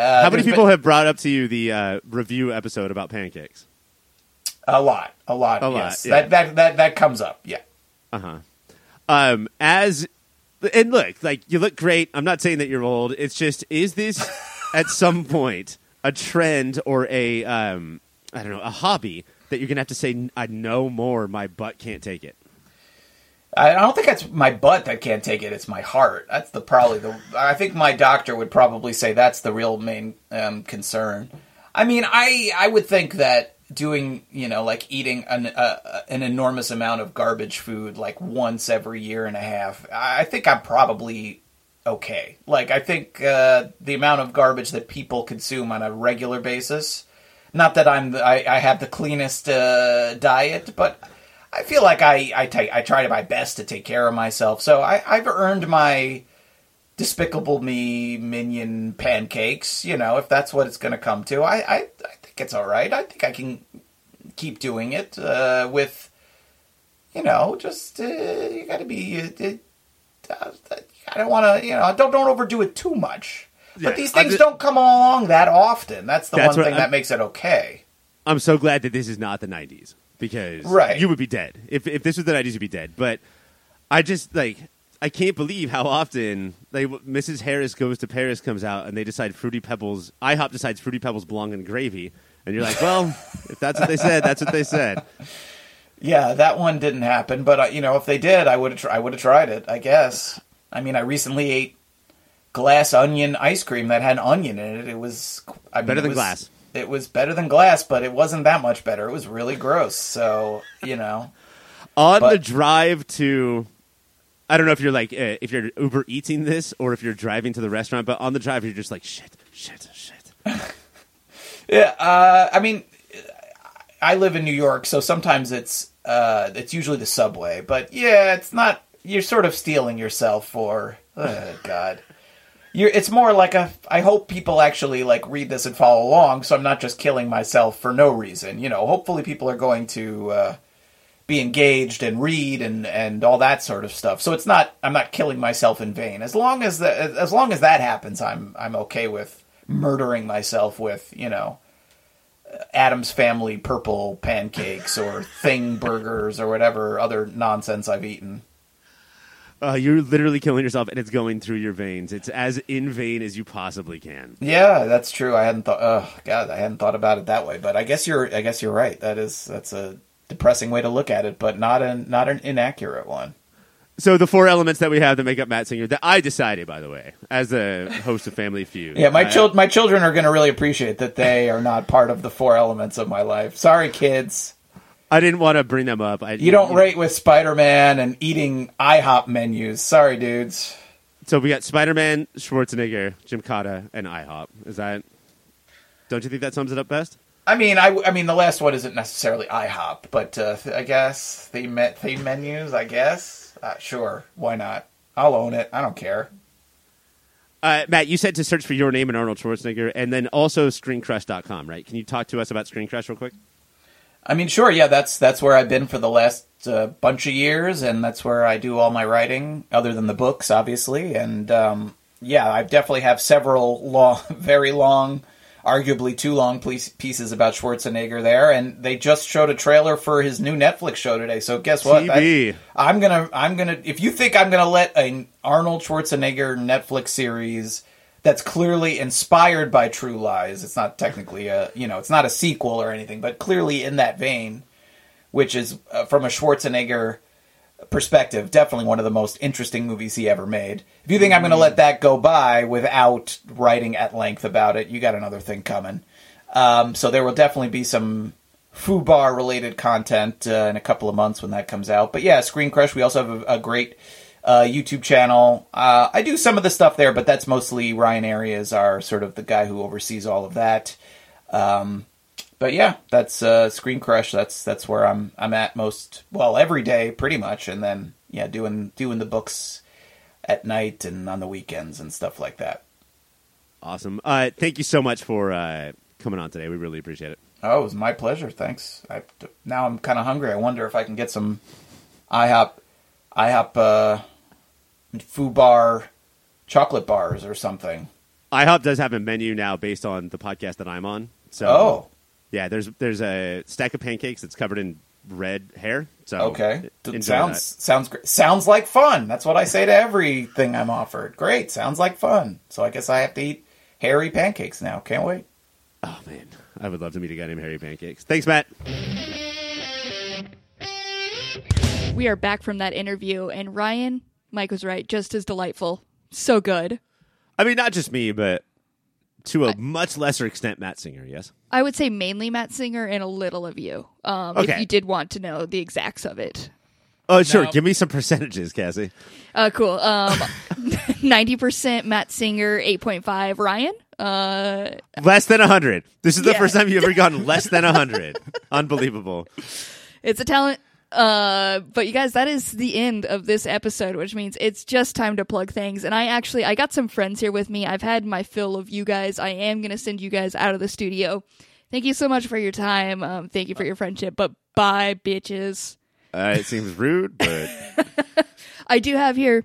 uh, How many people been- have brought up to you the uh, review episode about pancakes? A lot, a lot, A lot, yes. yeah. That that that that comes up, yeah. Uh huh. Um, as and look, like you look great. I'm not saying that you're old. It's just is this <laughs> at some point a trend or a um, I don't know a hobby that you're gonna have to say I know more. My butt can't take it. I don't think it's my butt that can't take it. It's my heart. That's the probably the. I think my doctor would probably say that's the real main um, concern. I mean, I I would think that doing you know like eating an uh, an enormous amount of garbage food like once every year and a half. I I think I'm probably okay. Like I think uh, the amount of garbage that people consume on a regular basis. Not that I'm the, I, I have the cleanest uh, diet, but I feel like I I take I try to my best to take care of myself. So I, I've earned my despicable me minion pancakes. You know, if that's what it's going to come to, I, I I think it's all right. I think I can keep doing it uh, with, you know, just uh, you got to be. Uh, uh, I don't want to, you know, don't don't overdo it too much. Yeah, But these things ju- don't come along that often. That's the That's one thing I'm- that makes it okay. I'm so glad that this is not the 90s because Right. you would be dead if if this was the 90s. You'd be dead. But I just like. I can't believe how often like Mrs. Harris goes to Paris comes out and they decide fruity pebbles. IHOP decides fruity pebbles belong in gravy, and you're like, well, if that's what they said, that's what they said. Yeah, that one didn't happen, but uh, you know, if they did, I would have. Tr- I would have tried it. I guess. I mean, I recently ate glass onion ice cream that had an onion in it. It was I mean, Better than was- glass. It was better than glass, but it wasn't that much better. It was really gross. So you know, on But- the drive to i don't know if you're like uh, if you're uber eating this or if you're driving to the restaurant but on the drive you're just like shit shit shit <laughs> yeah. Uh, I mean, I live in New York, so sometimes it's uh, it's usually the subway. But yeah, it's not. You're sort of stealing yourself for. Oh God. You're, it's more like a. I hope people actually like read this and follow along, so I'm not just killing myself for no reason. You know, hopefully people are going to uh, be engaged and read and and all that sort of stuff. So it's not. I'm not killing myself in vain. As long as the, as long as that happens, I'm I'm okay with murdering myself with you know. Addams Family purple pancakes or Thing burgers or whatever other nonsense I've eaten. Uh, you're literally killing yourself, and it's going through your veins. It's as in vain as you possibly can. Yeah, that's true. I hadn't thought. Oh God, I hadn't thought about it that way. But I guess you're. I guess you're right. That is. That's a depressing way to look at it, but not an not an inaccurate one. So the four elements that we have that make up Matt Singer that I decided, by the way, as a host of Family Feud. Yeah, my I- child, my children are going to really appreciate that they are not part of the four elements of my life. Sorry, kids. I didn't want to bring them up. I, You don't rate with Spider Man and eating IHOP menus. Sorry, dudes. So we got Spider Man, Schwarzenegger, Gymkata, and IHOP. Is that? Don't you think that sums it up best? I mean, I, I mean, the last one isn't necessarily IHOP, but uh, I guess theme theme menus. I guess uh, sure, why not? I'll own it. I don't care. Uh, Matt, you said to search for your name and Arnold Schwarzenegger, and then also ScreenCrush.com, right? Can you talk to us about Screen Crush real quick? I mean, sure, yeah, that's that's where I've been for the last uh, bunch of years, and that's where I do all my writing, other than the books, obviously. And um, yeah, I definitely have several long, <laughs> very long, arguably too long pieces about Schwarzenegger there. And they just showed a trailer for his new Netflix show today. So guess what? TV. I, am gonna, I'm gonna. If you think I'm gonna let an Arnold Schwarzenegger Netflix series that's clearly inspired by True Lies. It's not technically a, you know, it's not a sequel or anything, but clearly in that vein, which is uh, from a Schwarzenegger perspective, definitely one of the most interesting movies he ever made. If you think I'm going to let that go by without writing at length about it, you got another thing coming. Um, so there will definitely be some FUBAR related content uh, in a couple of months when that comes out. But yeah, Screen Crush. We also have a, a great uh, YouTube channel. Uh, I do some of the stuff there, but that's mostly Ryan Arey, are sort of the guy who oversees all of that. Um, but yeah, that's uh, Screen Crush. That's that's where I'm I'm at most well every day pretty much, and then yeah, doing doing the books at night and on the weekends and stuff like that. Awesome. Uh, thank you so much for uh, coming on today. We really appreciate it. Oh, it was my pleasure. Thanks. I, now I'm kind of hungry. I wonder if I can get some IHOP, IHOP, uh, FUBAR chocolate bars or something. IHOP does have a menu now based on the podcast that I'm on. So, Oh, yeah, there's there's a stack of pancakes that's covered in red hair. So, okay. enjoy sounds that. sounds great. Sounds like fun. That's what I say to everything I'm offered. Great. Sounds like fun. So I guess I have to eat hairy pancakes now. Can't wait. Oh man, I would love to meet a guy named Harry Pancakes. Thanks, Matt. We are back from that interview, and Ryan, Mike was right, just as delightful. So good. I mean, not just me, but to a much lesser extent, Matt Singer. Yes. I would say mainly Matt Singer and a little of you, um, if you did want to know the exacts of it. Oh, sure. No. Give me some percentages, Cassie. Uh, cool. Um, <laughs> 90% Matt Singer, 8.5 Ryan. Uh, Less than hundred. This is the Yeah. first time you've ever gotten <laughs> less than hundred. Unbelievable. it's a talent. Uh, but you guys, that is the end of this episode, which means it's just time to plug things. And I actually, I got some friends here with me. I've had my fill of you guys. I am going to send you guys out of the studio. Thank you so much for your time. Um, thank you for your friendship, but bye, bitches. Uh, it seems rude, but <laughs> I do have here,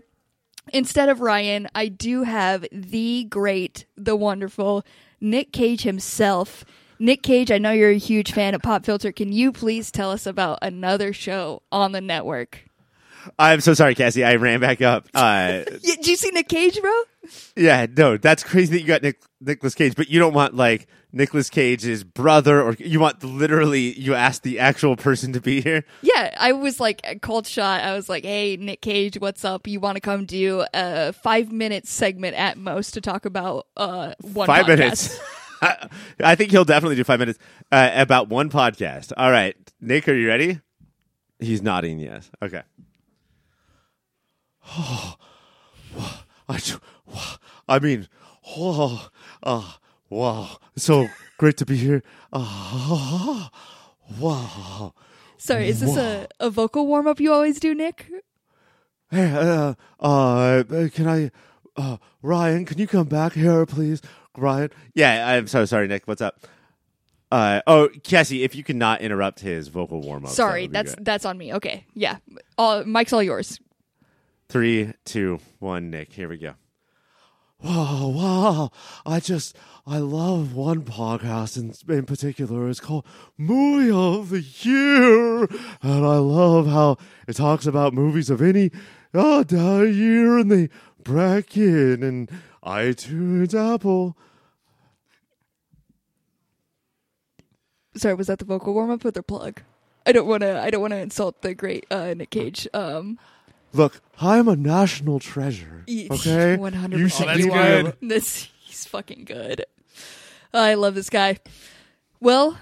instead of Ryan, I do have the great, the wonderful Nick Cage himself. Nick Cage, I know you're a huge fan of Pop Filter. Can you please tell us about another show on the network? I'm so sorry, Cassie. I ran back up. Uh, <laughs> Did you see Nick Cage, bro? yeah, no, that's crazy that you got Nick Nicholas Cage, but you don't want like Nicholas Cage's brother, or you want literally you asked the actual person to be here. Yeah, I was like a cold shot. I was like, "Hey, Nick Cage, what's up? You want to come do a five minute segment at most to talk about uh one five podcast?" minutes. <laughs> I, I think he'll definitely do five minutes uh, about one podcast. All right, Nick, are you ready? He's nodding yes. Okay. <sighs> I, I mean, oh, <sighs> uh, wow, so great to be here. Uh, <sighs> wow. Sorry, is this a, a vocal warm up you always do, Nick? Hey, uh, uh, can I, uh, Ryan, can you come back here, please? Ryan? Yeah, I'm so sorry, Nick. What's up? Uh, oh, Cassie, if you cannot interrupt his vocal warm up. Sorry, that's that's on me. Okay, yeah, all, Mike's all yours. Three, two, one, Nick. Here we go. wow, wow. I just, I love one podcast in, in particular. It's called Movie of the Year. And I love how it talks about movies of any uh, year and they bracket and iTunes, Apple. Sorry, was that the vocal warm up or the plug? I don't want to. I don't want to insult the great uh, Nick Cage. Um, Look, I'm a national treasure. Okay, <laughs> 100%. You should Oh, that's be good. this he's fucking good. I love this guy. Well,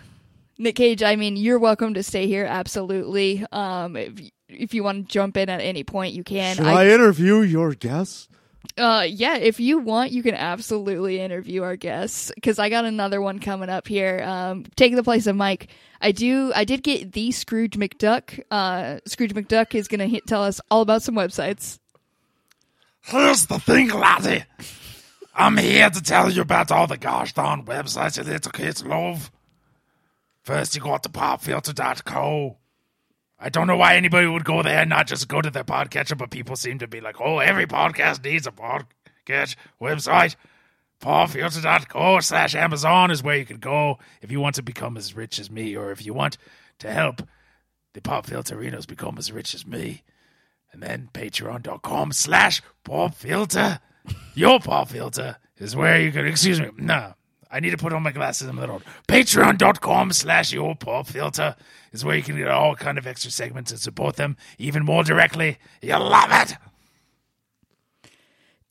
Nick Cage. I mean, you're welcome to stay here. Absolutely. Um, if if you want to jump in at any point, you can. Should I, interview your guests? Uh, yeah, if you want, you can absolutely interview our guests because I got another one coming up here. Um, taking the place of Mike. I do. I did get the Scrooge McDuck. Uh, Scrooge McDuck is gonna hit, tell us all about some websites. Here's the thing, laddie. I'm here to tell you about all the gosh darn websites you little kids love. First, you got the popfilter.co. I don't know why anybody would go there and not just go to their podcatcher, but people seem to be like, oh, every podcast needs a podcast website. Popfilter.co slash Amazon is where you can go if you want to become as rich as me, or if you want to help the Pop Filterinos become as rich as me. And then patreon.com slash pop filter. Your pop filter is where you can, excuse me, no, I need to put on my glasses in the middle. Patreon.com slash your pop filter is where you can get all kind of extra segments and support them even more directly. You'll love it.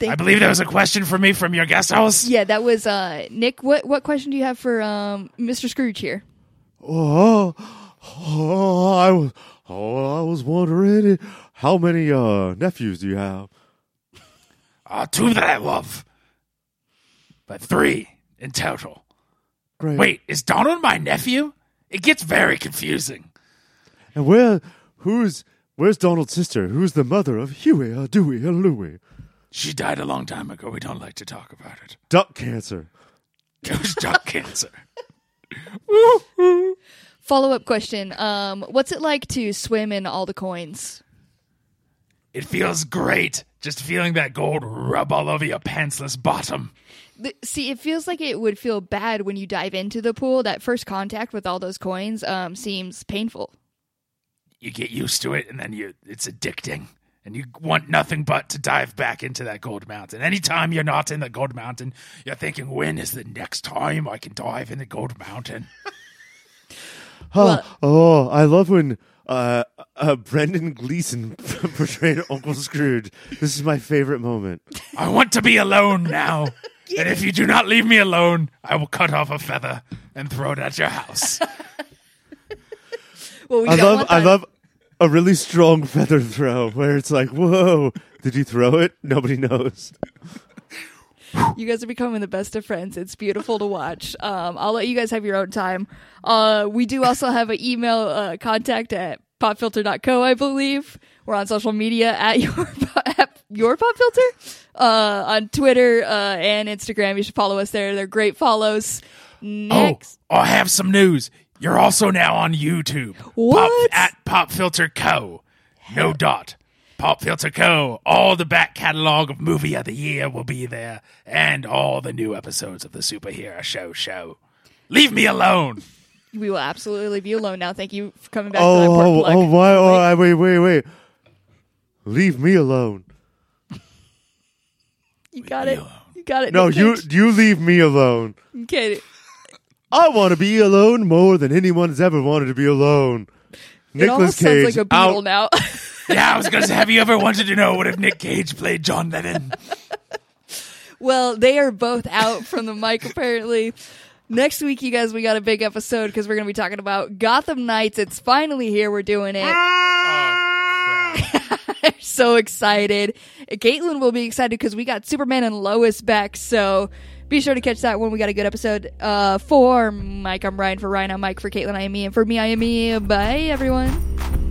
Thank I believe there was a question for me from your guest house. Yeah, that was uh, Nick. What what question do you have for um, Mr. Scrooge here? Oh, oh, I was, oh, I was wondering how many uh nephews do you have? Uh, two that I love. But three in total. Great. Wait, is Donald my nephew? It gets very confusing. and where? Who's? Where's Donald's sister? Who's the mother of Huey, uh, Dewey, and Louie? She died a long time ago. We don't like to talk about it. Duck cancer. <laughs> It was duck cancer. <laughs> Follow up question. Um, what's it like to swim in all the coins? It feels great just feeling that gold rub all over your pantsless bottom. The, see, it feels like it would feel bad when you dive into the pool. That first contact with all those coins um, seems painful. You get used to it, and then you it's addicting. And you want nothing but to dive back into that gold mountain. Anytime you're not in the gold mountain, you're thinking, when is the next time I can dive in the gold mountain? <laughs> Oh, Well- oh, I love when uh, uh, Brendan Gleeson <laughs> portrayed Uncle Scrooge. This is my favorite moment. I want to be alone now. <laughs> And if you do not leave me alone, I will cut off a feather and throw it at your house. <laughs> Well, we I love, I love a really strong <laughs> feather throw where it's like, whoa, did you throw it? Nobody knows. You guys are becoming the best of friends. It's beautiful to watch. Um, I'll let you guys have your own time. Uh, we do also have an email uh, contact at popfilter.co, I believe. We're on social media at <laughs> your at your popfilter uh, on Twitter uh, and Instagram. You should follow us there. They're great follows. Next, Oh, I have some news. You're also now on YouTube. What? Pop, at Pop Filter Co. No dot. Pop Filter Co. All the back catalog of movie of the year will be there, and all the new episodes of the superhero show show. Leave me alone. we will absolutely leave you alone now. Thank you for coming back. to Oh, that oh, pork plug. oh, why? Oh, wait, wait, wait. Leave me alone. You got it. You got it. No, Nick you Cage. you leave me alone. Okay. I want to be alone more than anyone's ever wanted to be alone. It almost Nicholas sounds like a beetle out. now. <laughs> Yeah, I was gonna say, have you ever wanted to know what if Nick Cage played John Lennon? Well, they are both out from the mic apparently. Next week, you guys, we got a big episode because we're going to be talking about Gotham Knights. It's finally here. We're doing it. Ah! <laughs> So excited. Caitlin will be excited because we got Superman and Lois back. So be sure to catch that when we got a good episode. Uh, for Mike, I'm Ryan. For Ryan, I'm Mike. For Caitlin, I am me. And for me, I am me. Bye, everyone.